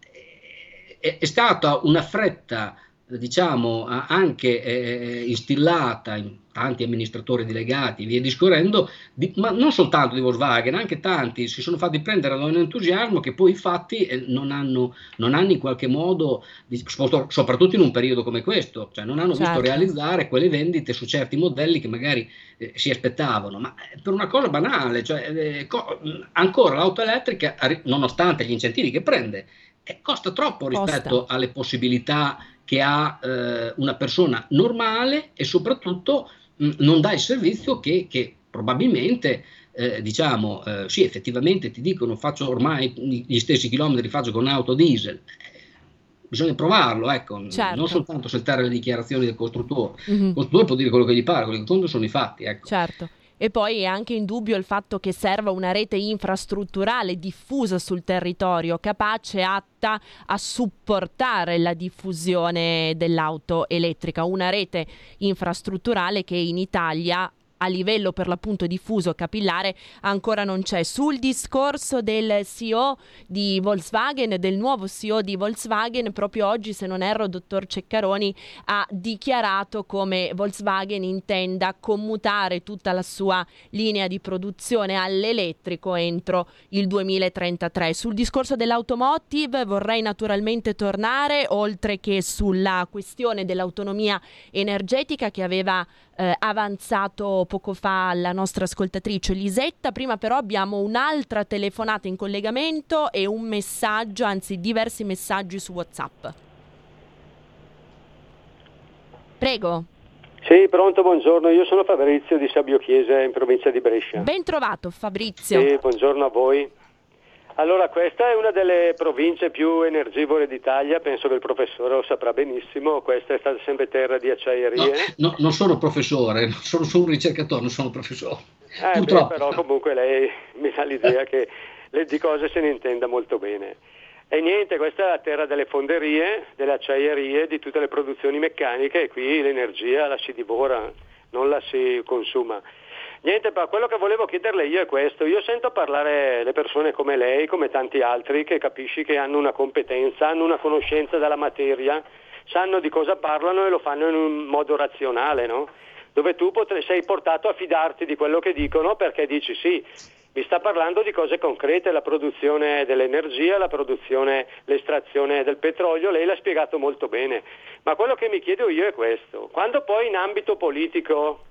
Speaker 4: è, è stata una fretta diciamo, anche eh, instillata in tanti amministratori delegati, via discorrendo, di, ma non soltanto di Volkswagen, anche tanti si sono fatti prendere da un entusiasmo che poi i fatti eh, non, hanno, non, hanno, in qualche modo, soprattutto in un periodo come questo, cioè non hanno certo. visto realizzare quelle vendite su certi modelli che magari eh, si aspettavano, ma eh, per una cosa banale, cioè, eh, co- ancora l'auto elettrica, nonostante gli incentivi che prende, eh, costa troppo rispetto costa. alle possibilità che ha eh, una persona normale e soprattutto mh, non dà il servizio che, che probabilmente eh, diciamo eh, sì effettivamente ti dicono faccio ormai gli stessi chilometri faccio con auto diesel bisogna provarlo, ecco, certo. non soltanto saltare le dichiarazioni del costruttore. Mm-hmm. Il costruttore può dire quello che gli pare, quello che conta sono i fatti. Ecco.
Speaker 2: Certo. E poi è anche indubbio il fatto che serva una rete infrastrutturale diffusa sul territorio, capace, atta a supportare la diffusione dell'auto elettrica, una rete infrastrutturale che in Italia a livello per l'appunto diffuso capillare ancora non c'è. Sul discorso del CEO di Volkswagen, del nuovo CEO di Volkswagen, proprio oggi, se non erro, dottor Ceccaroni ha dichiarato come Volkswagen intenda commutare tutta la sua linea di produzione all'elettrico entro il 2033. Sul discorso dell'automotive vorrei naturalmente tornare, oltre che sulla questione dell'autonomia energetica che aveva eh, avanzato poco fa la nostra ascoltatrice Lisetta. Prima però abbiamo un'altra telefonata in collegamento e un messaggio, anzi diversi messaggi su WhatsApp. Prego.
Speaker 7: Sì, pronto, buongiorno. Io sono Fabrizio di Sabio Chiesa in provincia di Brescia.
Speaker 2: Ben trovato Fabrizio.
Speaker 7: Sì, buongiorno a voi. Allora, questa è una delle province più energivore d'Italia, penso che il professore lo saprà benissimo, questa è stata sempre terra di acciaierie.
Speaker 4: No, no non sono professore, sono solo un ricercatore, non sono professore.
Speaker 7: Eh, beh, però comunque lei mi dà l'idea che di cose se ne intenda molto bene. E niente, questa è la terra delle fonderie, delle acciaierie, di tutte le produzioni meccaniche e qui l'energia la si divora, non la si consuma. Niente, ma quello che volevo chiederle io è questo. Io sento parlare le persone come lei, come tanti altri, che capisci che hanno una competenza, hanno una conoscenza della materia, sanno di cosa parlano e lo fanno in un modo razionale, no? Dove tu potre, sei portato a fidarti di quello che dicono perché dici sì, mi sta parlando di cose concrete, la produzione dell'energia, la produzione, l'estrazione del petrolio, lei l'ha spiegato molto bene. Ma quello che mi chiedo io è questo. Quando poi in ambito politico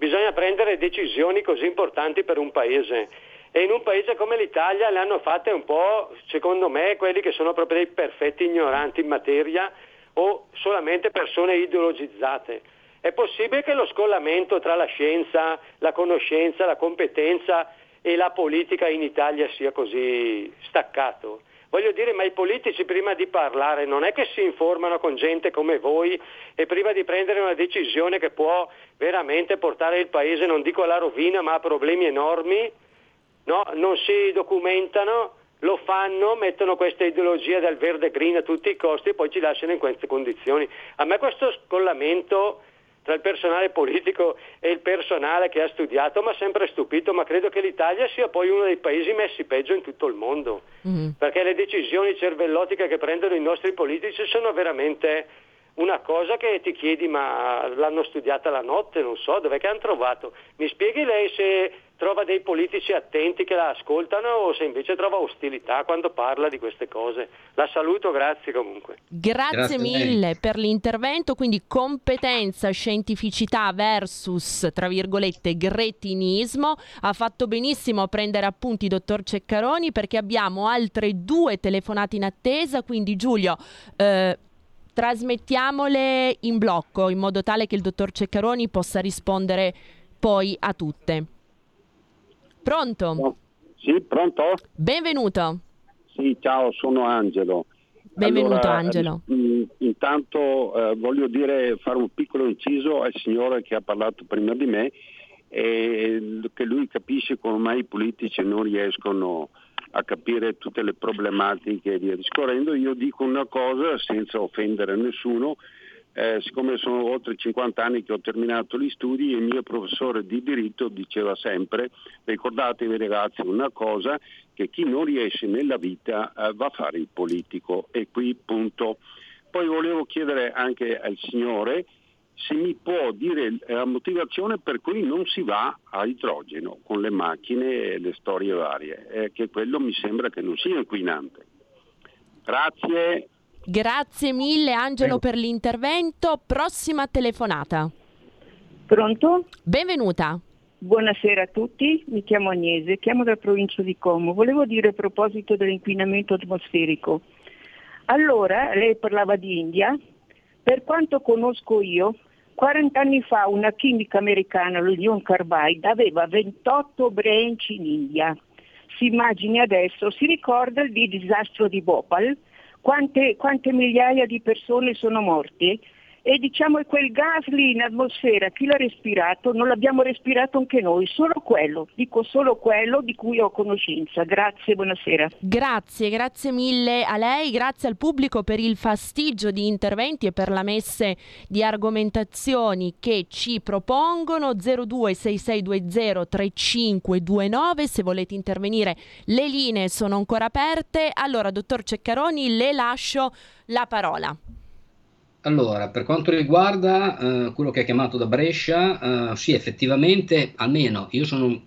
Speaker 7: bisogna prendere decisioni così importanti per un paese. E in un paese come l'Italia le hanno fatte un po', secondo me, quelli che sono proprio dei perfetti ignoranti in materia o solamente persone ideologizzate. È possibile che lo scollamento tra la scienza, la conoscenza, la competenza e la politica in Italia sia così staccato? Voglio dire, ma i politici prima di parlare non è che si informano con gente come voi e prima di prendere una decisione che può veramente portare il Paese, non dico alla rovina, ma a problemi enormi, no? non si documentano, lo fanno, mettono questa ideologia del verde green a tutti i costi e poi ci lasciano in queste condizioni. A me questo scollamento tra il personale politico e il personale che ha studiato mi ha sempre stupito, ma credo che l'Italia sia poi uno dei paesi messi peggio in tutto il mondo, mm-hmm. perché le decisioni cervellotiche che prendono i nostri politici sono veramente una cosa che ti chiedi ma l'hanno studiata la notte, non so, dov'è che hanno trovato? Mi spieghi lei se trova dei politici attenti che la ascoltano o se invece trova ostilità quando parla di queste cose. La saluto, grazie comunque.
Speaker 2: Grazie, grazie mille per l'intervento, quindi competenza, scientificità versus, tra virgolette, gretinismo. Ha fatto benissimo a prendere appunti dottor Ceccaroni perché abbiamo altre due telefonate in attesa, quindi Giulio... Eh, trasmettiamole in blocco in modo tale che il dottor Ceccaroni possa rispondere poi a tutte. Pronto?
Speaker 8: Sì, pronto?
Speaker 2: Benvenuto.
Speaker 8: Sì, ciao, sono Angelo.
Speaker 2: Benvenuto
Speaker 8: allora,
Speaker 2: Angelo.
Speaker 8: In, intanto eh, voglio dire, fare un piccolo inciso al signore che ha parlato prima di me, e che lui capisce come mai i politici non riescono a capire tutte le problematiche e via discorrendo. Io dico una cosa senza offendere nessuno, eh, siccome sono oltre 50 anni che ho terminato gli studi, il mio professore di diritto diceva sempre, ricordatevi ragazzi una cosa, che chi non riesce nella vita eh, va a fare il politico e qui punto. Poi volevo chiedere anche al Signore se mi può dire la motivazione per cui non si va a idrogeno con le macchine e le storie varie, eh, che quello mi sembra che non sia inquinante. Grazie.
Speaker 2: Grazie mille Angelo per l'intervento. Prossima telefonata.
Speaker 9: Pronto?
Speaker 2: Benvenuta.
Speaker 9: Buonasera a tutti, mi chiamo Agnese, chiamo dalla provincia di Como. Volevo dire a proposito dell'inquinamento atmosferico. Allora, lei parlava di India, per quanto conosco io, 40 anni fa una chimica americana, l'Union Carbide, aveva 28 branch in India. Si immagini adesso, si ricorda il disastro di Bhopal, quante, quante migliaia di persone sono morte e diciamo che quel gas lì in atmosfera, chi l'ha respirato? Non l'abbiamo respirato anche noi, solo quello, dico solo quello di cui ho conoscenza. Grazie, buonasera.
Speaker 2: Grazie, grazie mille a lei, grazie al pubblico per il fastigio di interventi e per la messe di argomentazioni che ci propongono 026620 3529 se volete intervenire le linee sono ancora aperte. Allora, dottor Ceccaroni, le lascio la parola.
Speaker 4: Allora, per quanto riguarda eh, quello che ha chiamato da Brescia, eh, sì, effettivamente, almeno io sono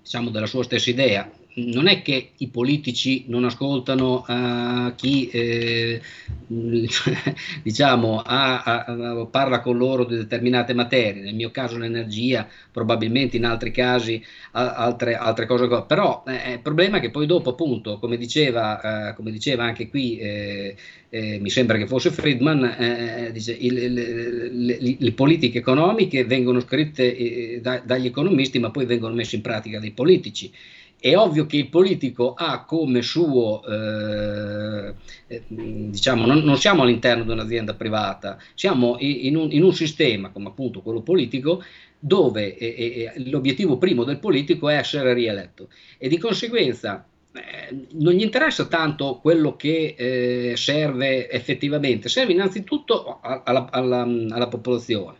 Speaker 4: diciamo, della sua stessa idea, non è che i politici non ascoltano uh, chi eh, diciamo, ha, ha, parla con loro di determinate materie, nel mio caso l'energia, probabilmente in altri casi altre, altre, cose, però eh, il problema è che poi dopo appunto, come diceva, uh, come diceva anche qui, eh, eh, mi sembra che fosse Friedman, eh, dice, il, il, le, le, politiche economiche vengono scritte da, dagli economisti ma poi vengono messe in pratica dai politici è ovvio che il politico ha come suo, eh, eh, diciamo, non, non, siamo all'interno di un'azienda privata, siamo in un, in un sistema come appunto quello politico dove eh, l'obiettivo primo del politico è essere rieletto e di conseguenza eh, non gli interessa tanto quello che eh, serve effettivamente, serve innanzitutto alla, alla, alla popolazione.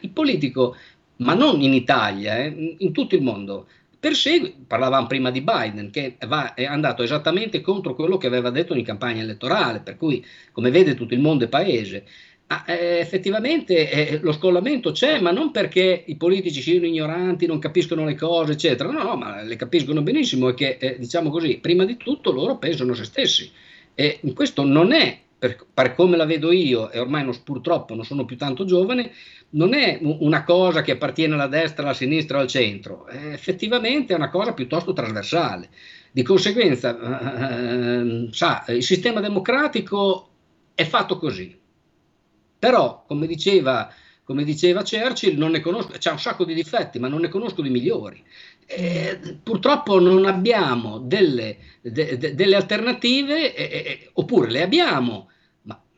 Speaker 4: Il politico, ma non in Italia, eh, in tutto il mondo, persegue, parlavamo prima di Biden, che va, è andato esattamente contro quello che aveva detto in campagna elettorale, per cui, come vede, tutto il mondo è paese. Ah, eh, effettivamente eh, lo scollamento c'è, ma non perché i politici siano ignoranti, non capiscono le cose, eccetera. No, no, ma le capiscono benissimo e che, eh, diciamo così, prima di tutto loro pensano se stessi. E questo non è, per, per come la vedo io, e ormai non, purtroppo non sono più tanto giovane, non è una cosa che appartiene alla destra, alla sinistra o al centro, è effettivamente è una cosa piuttosto trasversale. Di conseguenza, eh, sa, il sistema democratico è fatto così. Però, come diceva, come diceva Churchill, non ne conosco, c'è un sacco di difetti, ma non ne conosco di migliori. Eh, purtroppo non abbiamo delle, de, de, delle alternative, eh, eh, oppure le abbiamo,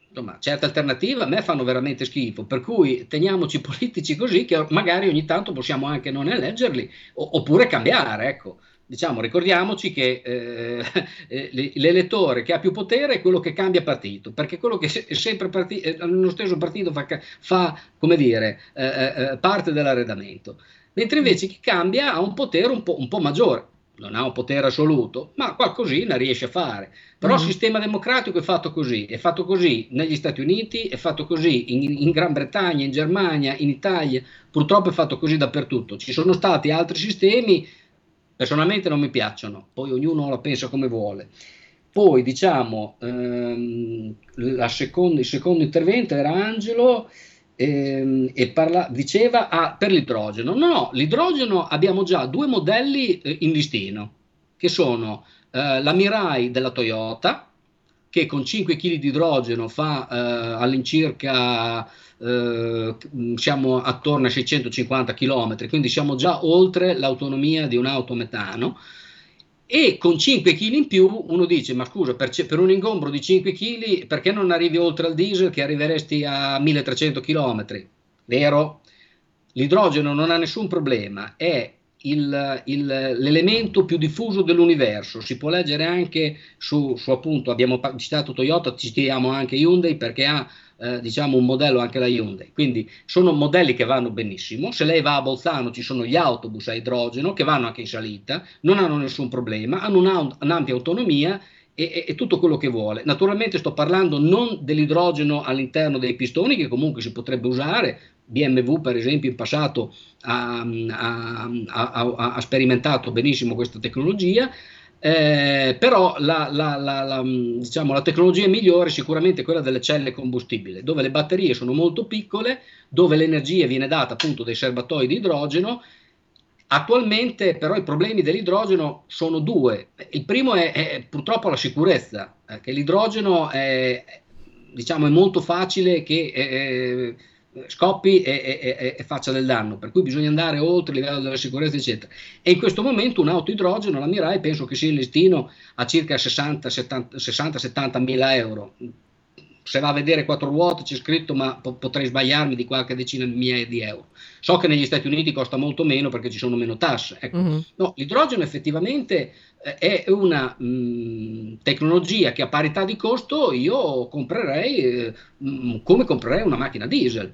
Speaker 4: insomma, certe alternative a me fanno veramente schifo, per cui teniamoci politici così che magari ogni tanto possiamo anche non eleggerli o, oppure cambiare, ecco. Diciamo, ricordiamoci che eh, eh l'elettore che ha più potere è quello che cambia partito, perché quello che è sempre partito, eh, nello stesso partito fa, fa come dire, eh, eh, parte dell'arredamento, mentre invece chi cambia ha un potere un po', un po maggiore non ha un potere assoluto, ma qualcosina riesce a fare. Però mm. il sistema democratico è fatto così, è fatto così negli Stati Uniti, è fatto così in, in, Gran Bretagna, in Germania, in Italia, purtroppo è fatto così dappertutto. Ci sono stati altri sistemi, personalmente non mi piacciono, poi ognuno la pensa come vuole. Poi diciamo, ehm, seconda, il secondo intervento era Angelo ehm, e parla, diceva ah, per l'idrogeno. No, no, l'idrogeno abbiamo già due modelli eh, in listino, che sono eh, la Mirai della Toyota, che con 5 kg di idrogeno fa eh, all'incirca eh, siamo attorno a 650 km, quindi siamo già oltre l'autonomia di un'auto metano e con 5 kg in più uno dice ma scusa per, per, un ingombro di 5 kg perché non arrivi oltre al diesel che arriveresti a 1300 km vero? l'idrogeno non ha nessun problema è il, il, l'elemento più diffuso dell'universo si può leggere anche su, su appunto abbiamo citato Toyota citiamo anche Hyundai perché ha eh, diciamo un modello anche la Hyundai. Quindi sono modelli che vanno benissimo. Se lei va a Bolzano ci sono gli autobus a idrogeno che vanno anche in salita, non hanno nessun problema, hanno una, un'ampia autonomia e, e, tutto quello che vuole. Naturalmente sto parlando non dell'idrogeno all'interno dei pistoni che comunque si potrebbe usare. BMW per esempio in passato ha, ha, ha, ha sperimentato benissimo questa tecnologia, eh, però la, la, la, diciamo, la, tecnologia migliore è sicuramente quella delle celle combustibili, dove le batterie sono molto piccole, dove l'energia viene data appunto dai serbatoi di idrogeno. Attualmente però i problemi dell'idrogeno sono due. Il primo è, è purtroppo la sicurezza, eh, che l'idrogeno è, diciamo, è molto facile che... Eh, scoppi e, e, e, faccia del danno, per cui bisogna andare oltre il livello della sicurezza, eccetera. E in questo momento un'auto idrogeno, la Mirai, penso che sia in listino a circa 60-70 mila euro. Se va a vedere quattro ruote c'è scritto, ma po- potrei sbagliarmi di qualche decina di migliaia di euro. So che negli Stati Uniti costa molto meno perché ci sono meno tasse. Ecco. Mm-hmm. No, l'idrogeno effettivamente eh, è una mh, mm, tecnologia che a parità di costo io comprerei eh, mh, mm, come comprerei una macchina diesel.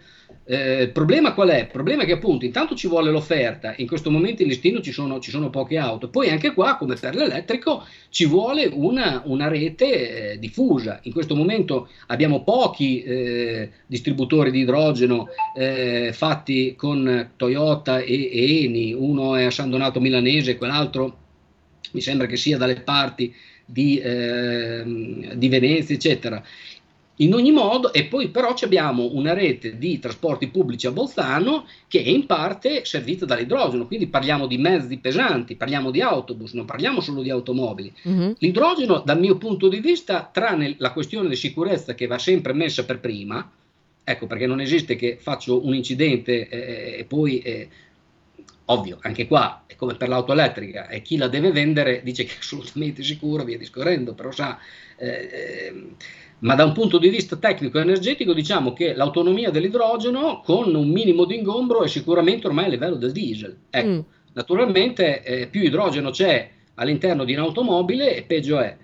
Speaker 4: Eh, il problema qual è? Il problema è che appunto intanto ci vuole l'offerta, in questo momento in listino ci sono, ci sono poche auto, poi anche qua come per l'elettrico ci vuole una, una rete eh, diffusa, in questo momento abbiamo pochi eh, distributori di idrogeno eh, fatti con Toyota e, e, Eni, uno è a San Donato Milanese, quell'altro mi sembra che sia dalle parti di, ehm, di Venezia eccetera. In ogni modo, e poi però abbiamo una rete di trasporti pubblici a Bolzano che è in parte servita dall'idrogeno, quindi parliamo di mezzi pesanti, parliamo di autobus, non parliamo solo di automobili. Mm-hmm. L'idrogeno, dal mio punto di vista, tranne la questione di sicurezza che va sempre messa per prima, ecco perché non esiste che faccio un incidente eh, e poi... Eh, ovvio, anche qua è come per l'auto elettrica, e chi la deve vendere dice che è assolutamente sicuro, via discorrendo, però sa... Eh, eh ma da un punto di vista tecnico e energetico diciamo che l'autonomia dell'idrogeno con un minimo di ingombro è sicuramente ormai a livello del diesel. Ecco, mm. Naturalmente eh, più idrogeno c'è all'interno di un'automobile e peggio è.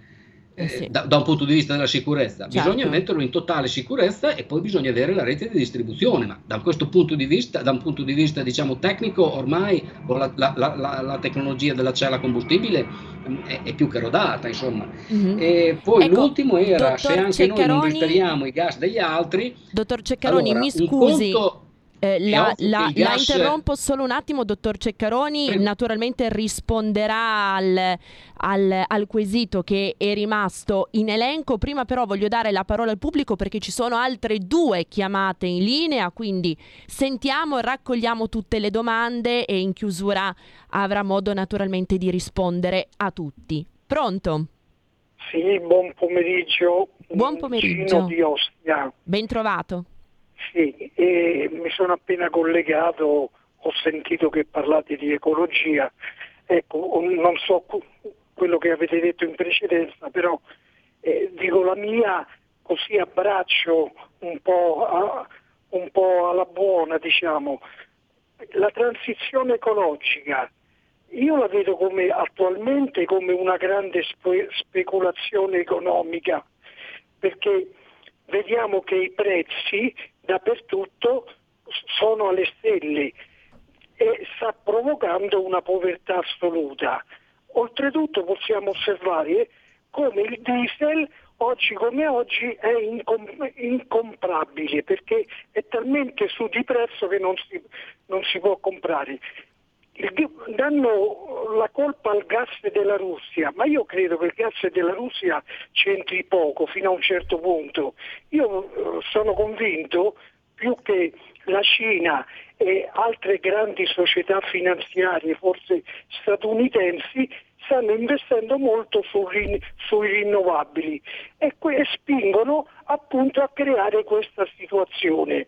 Speaker 4: Eh, sì. da, da, un punto di vista della sicurezza. Certo. Bisogna metterlo in totale sicurezza e poi bisogna avere la rete di distribuzione, ma da questo punto di vista, da un punto di vista diciamo, tecnico, ormai con la, la, la, la tecnologia della cella combustibile mm, è, è più che rodata, insomma. Mm-hmm. E poi ecco, l'ultimo era se anche Ceccaroni, noi non risparmiamo i gas degli altri.
Speaker 2: Dottor Ceccaroni, allora, mi scusi. Conto, eh, la, la, la, interrompo solo un attimo, dottor Ceccaroni. Naturalmente risponderà al, al, al, quesito che è rimasto in elenco. Prima, però, voglio dare la parola al pubblico perché ci sono altre due chiamate in linea. Quindi sentiamo e raccogliamo tutte le domande e in chiusura avrà modo naturalmente di rispondere a tutti. Pronto?
Speaker 10: Sì, buon pomeriggio.
Speaker 2: Buon pomeriggio.
Speaker 10: Di Ostia.
Speaker 2: Ben trovato.
Speaker 10: Sì, mi sono appena collegato, ho sentito che parlate di ecologia, ecco, non so quello che avete detto in precedenza, però eh, dico la mia così abbraccio un po', a, un po' alla buona, diciamo. La transizione ecologica, io la vedo come, attualmente come una grande spe- speculazione economica, perché vediamo che i prezzi dappertutto sono alle stelle e sta provocando una povertà assoluta. Oltretutto possiamo osservare come il diesel oggi come oggi è incom- incomprabile perché è talmente su di prezzo che non si, non si può comprare. Danno la colpa al gas della Russia, ma io credo che il gas della Russia c'entri poco fino a un certo punto. Io eh, sono convinto più che la Cina e altre grandi società finanziarie, forse statunitensi, stanno investendo molto sui, sui rinnovabili e, que- spingono appunto a creare questa situazione.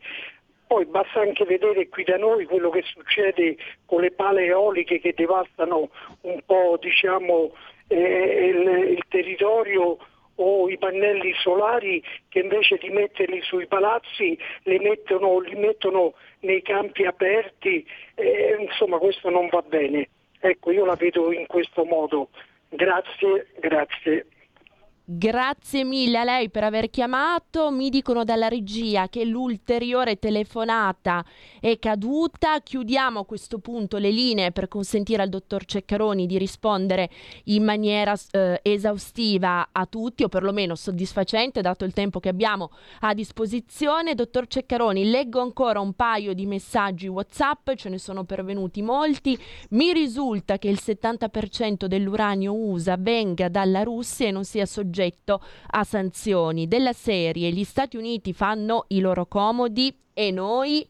Speaker 10: Poi basta anche vedere qui da noi quello che succede con le pale eoliche che devastano un po' diciamo, eh, il, il territorio o i pannelli solari che invece di metterli sui palazzi li mettono, li mettono nei campi aperti, eh, insomma questo non va bene. Ecco, io la vedo in questo modo. Grazie, grazie.
Speaker 2: Grazie mille a lei per aver chiamato. Mi dicono dalla regia che l'ulteriore telefonata è caduta. Chiudiamo a questo punto le linee per consentire al dottor Ceccaroni di rispondere in maniera eh, esaustiva a tutti o perlomeno soddisfacente dato il tempo che abbiamo a disposizione. Dottor Ceccaroni, leggo ancora un paio di messaggi WhatsApp, ce ne sono pervenuti molti. Mi risulta che il 70% dell'uranio USA venga dalla Russia e non sia soggetto soggetto a sanzioni. Della serie gli Stati Uniti fanno i loro comodi e noi?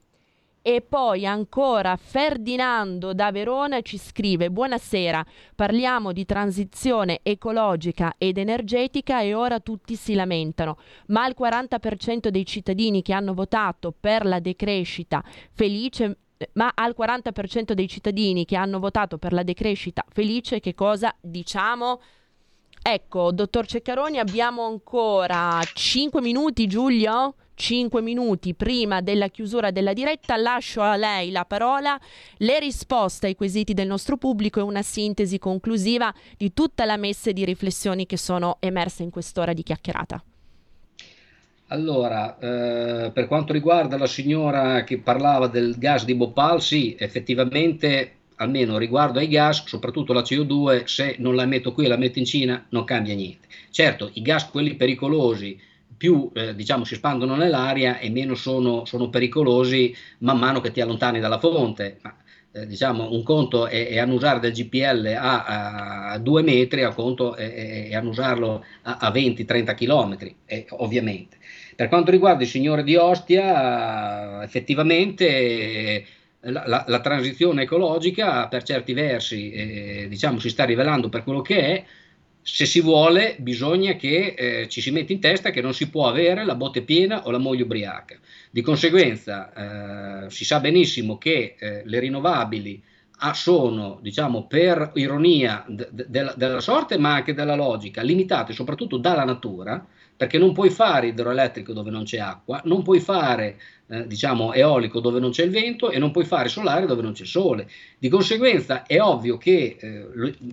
Speaker 2: E poi ancora Ferdinando da Verona ci scrive Buonasera, parliamo di transizione ecologica ed energetica e ora tutti si lamentano, ma il 40% dei cittadini che hanno votato per la decrescita felice ma al 40% dei cittadini che hanno votato per la decrescita felice che cosa diciamo? Ecco, dottor Ceccaroni, abbiamo ancora 5 minuti, Giulio? 5 minuti prima della chiusura della diretta, lascio a lei la parola, le risposte ai quesiti del nostro pubblico e una sintesi conclusiva di tutta la messe di riflessioni che sono emerse in quest'ora di chiacchierata.
Speaker 4: Allora, eh, per quanto riguarda la signora che parlava del gas di Bhopal, sì, effettivamente almeno riguardo ai gas, soprattutto la CO2, se non la metto qui e la metto in Cina non cambia niente. Certo, i gas, quelli pericolosi, più eh, diciamo, si espandono nell'aria e meno sono, sono, pericolosi man mano che ti allontani dalla fonte. Ma, eh, diciamo, un conto è, è, annusare del GPL a, a, due metri, a conto è, è annusarlo a, a 20-30 km, eh, ovviamente. Per quanto riguarda il signore di Ostia, effettivamente la, la, la, transizione ecologica per certi versi eh, diciamo, si sta rivelando per quello che è, se si vuole bisogna che eh, ci si metta in testa che non si può avere la botte piena o la moglie ubriaca. Di conseguenza eh, si sa benissimo che eh, le rinnovabili ah, sono, diciamo, per ironia de- de- della sorte ma anche della logica, limitate soprattutto dalla natura, perché non puoi fare idroelettrico dove non c'è acqua, non puoi fare eh, diciamo eolico dove non c'è il vento e non puoi fare solare dove non c'è sole. Di conseguenza è ovvio che, eh,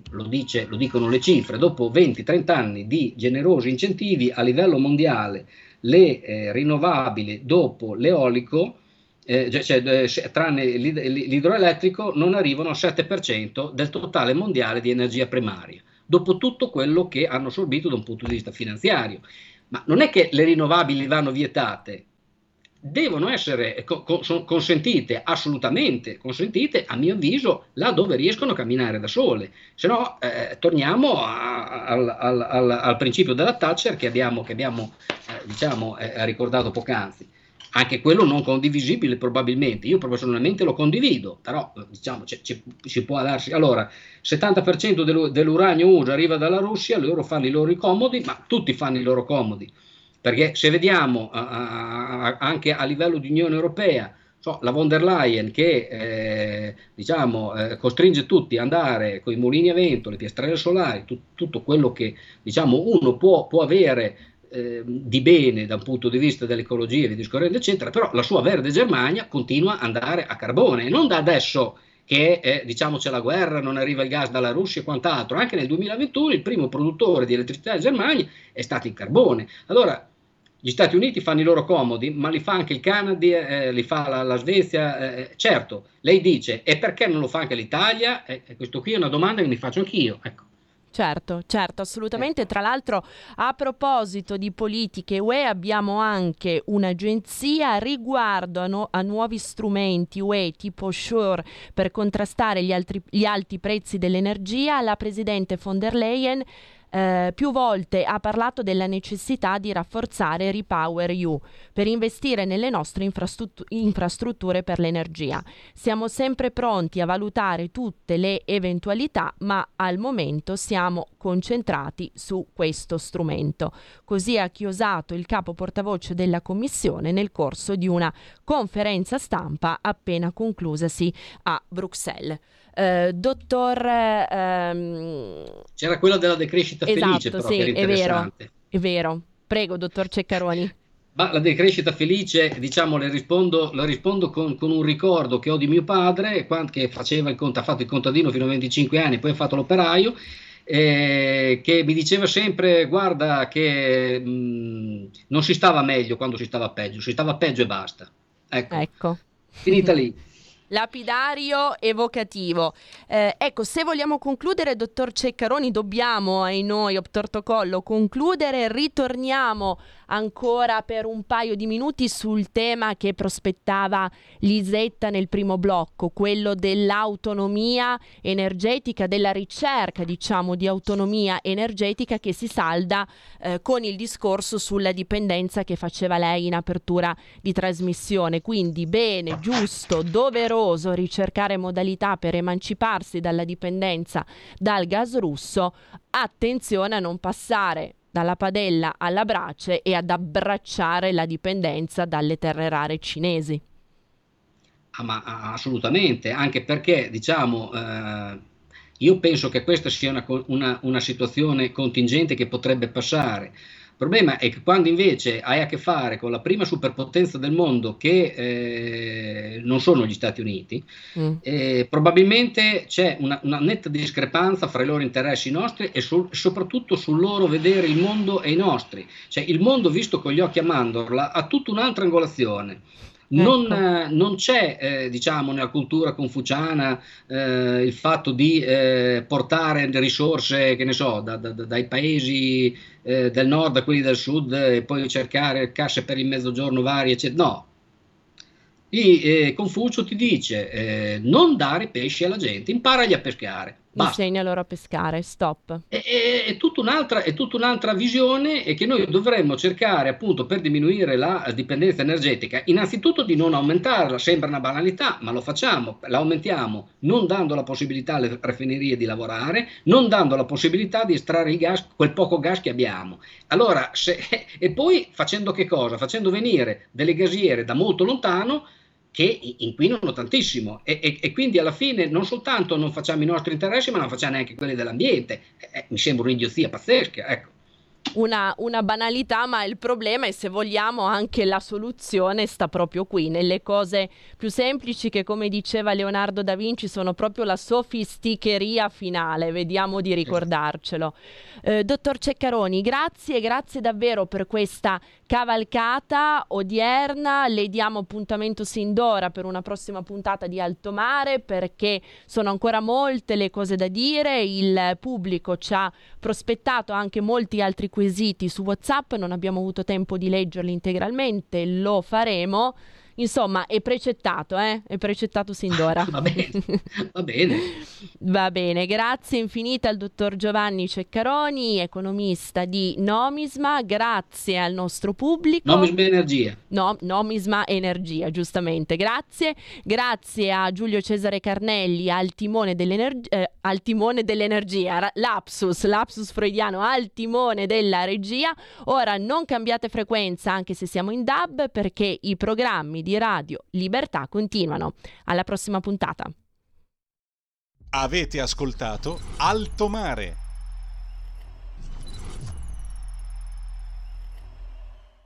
Speaker 4: lo, dice, lo dicono le cifre, dopo 20-30 anni di generosi incentivi a livello mondiale, le eh, rinnovabili dopo l'eolico, eh, cioè, cioè eh, tranne l'idroelettrico, non arrivano al 7% del totale mondiale di energia primaria, dopo tutto quello che hanno assorbito da un punto di vista finanziario. Ma non è che le rinnovabili vanno vietate, devono essere consentite, assolutamente consentite, a mio avviso, là dove riescono a camminare da sole. Se no, eh, torniamo a, al, al, al, principio della Thatcher che abbiamo, che abbiamo eh, diciamo, eh, ricordato poc'anzi. Anche quello non condivisibile probabilmente, io personalmente lo condivido, però eh, diciamo c- c- si può darsi... Allora, 70% del, dell'uranio USA arriva dalla Russia, loro fanno i loro comodi, ma tutti fanno i loro comodi perché se vediamo a, a, anche a livello di Unione Europea, so, la von der Leyen che eh, diciamo, eh, costringe tutti ad andare con i mulini a vento, le piastrelle solari, tu, tutto quello che diciamo, uno può, può avere eh, di bene dal punto di vista dell'ecologia di discorrendo, eccetera, però la sua verde Germania continua ad andare a carbone, e non da adesso che eh, diciamo c'è la guerra, non arriva il gas dalla Russia e quant'altro, anche nel 2021 il primo produttore di elettricità in Germania è stato il carbone. Allora, gli Stati Uniti fanno i loro comodi, ma li fa anche il Canada, eh, li fa la, la Svezia. Eh, certo, lei dice, e perché non lo fa anche l'Italia? Eh, questo qui è una domanda che mi faccio anch'io. Ecco.
Speaker 2: Certo, certo, assolutamente. Tra l'altro, a proposito di politiche UE, abbiamo anche un'agenzia riguardo a, no- a nuovi strumenti UE tipo Sure per contrastare gli, altri- gli alti prezzi dell'energia. La presidente von der Leyen eh, più volte ha parlato della necessità di rafforzare Repower EU per investire nelle nostre infrastruttu- infrastrutture per l'energia. Siamo sempre pronti a valutare tutte le eventualità, ma al momento siamo concentrati su questo strumento. Così ha chiosato il capo portavoce della Commissione nel corso di una conferenza stampa appena conclusasi a Bruxelles. Eh, dottor... Ehm...
Speaker 4: C'era quella della decrescita
Speaker 2: esatto,
Speaker 4: felice, però,
Speaker 2: sì,
Speaker 4: che era
Speaker 2: è vero, è vero. Prego, dottor Ceccaroni.
Speaker 4: Ma la decrescita felice, diciamo, le rispondo, le rispondo con, con, un ricordo che ho di mio padre, che faceva il conto, ha fatto il contadino fino a 25 anni, poi ha fatto l'operaio, eh, che mi diceva sempre, guarda, che mh, non si stava meglio quando si stava peggio, si stava peggio e basta. Ecco,
Speaker 2: ecco.
Speaker 4: finita lì.
Speaker 2: Lapidario evocativo. Eh, ecco, se vogliamo concludere, dottor Ceccaroni, dobbiamo, ai noi, Optortocollo, concludere. Ritorniamo ancora per un paio di minuti sul tema che prospettava Lisetta nel primo blocco, quello dell'autonomia energetica, della ricerca, diciamo, di autonomia energetica che si salda eh, con il discorso sulla dipendenza che faceva lei in apertura di trasmissione. Quindi bene, giusto, doveroso ricercare modalità per emanciparsi dalla dipendenza dal gas russo. Attenzione a non passare dalla padella alla brace e ad abbracciare la dipendenza dalle terre rare cinesi.
Speaker 4: Ah, ma assolutamente, anche perché diciamo, eh, io penso che questa sia una, una, una situazione contingente che potrebbe passare. Il problema è che quando invece hai a che fare con la prima superpotenza del mondo, che eh, non sono gli Stati Uniti, mm. eh, probabilmente c'è una, una, netta discrepanza fra i loro interessi nostri e sul, soprattutto sul loro vedere il mondo e i nostri. Cioè il mondo visto con gli occhi a mandorla ha tutta un'altra angolazione. Non, ecco. non, c'è, eh, diciamo, nella cultura confuciana eh, il fatto di eh, portare risorse, che ne so, da, da, dai paesi eh, del nord a quelli del sud e poi cercare casse per il mezzogiorno varie, eccetera. No. E, eh, Confucio ti dice eh, non dare pesci alla gente, imparagli a pescare.
Speaker 2: Basta. Insegna loro a pescare, stop.
Speaker 4: È, è, è, tutta un'altra, è, tutta un'altra, visione e che noi dovremmo cercare appunto per diminuire la dipendenza energetica, innanzitutto di non aumentarla, sembra una banalità, ma lo facciamo, la aumentiamo non dando la possibilità alle raffinerie di lavorare, non dando la possibilità di estrarre il gas, quel poco gas che abbiamo. Allora, se, e poi facendo che cosa? Facendo venire delle gasiere da molto lontano che inquinano tantissimo e, e, e, quindi alla fine non soltanto non facciamo i nostri interessi ma non facciamo neanche quelli dell'ambiente. Eh, mi sembra un'idiozia pazzesca. Ecco
Speaker 2: una, una, banalità, ma il problema è se vogliamo anche la soluzione sta proprio qui, nelle cose più semplici che come diceva Leonardo da Vinci sono proprio la sofisticheria finale, vediamo di ricordarcelo. Eh, dottor Ceccaroni, grazie, grazie davvero per questa cavalcata odierna, le diamo appuntamento sin d'ora per una prossima puntata di Alto Mare perché sono ancora molte le cose da dire, il pubblico ci ha prospettato anche molti altri quesiti su WhatsApp, non abbiamo avuto tempo di leggerli integralmente, lo faremo. Insomma, è precettato, eh? È precettato sin d'ora.
Speaker 4: va bene, va bene.
Speaker 2: va bene, grazie infinite al dottor Giovanni Ceccaroni, economista di Nomisma, grazie al nostro pubblico.
Speaker 4: Nomisma Energia.
Speaker 2: No, Nomisma Energia, giustamente, grazie. Grazie a Giulio Cesare Carnelli, al timone, eh, al timone dell'energia, lapsus, lapsus freudiano, al timone della regia. Ora non cambiate frequenza anche se siamo in DAB perché i programmi di di Radio Libertà continuano. Alla prossima puntata.
Speaker 1: Avete ascoltato Alto Mare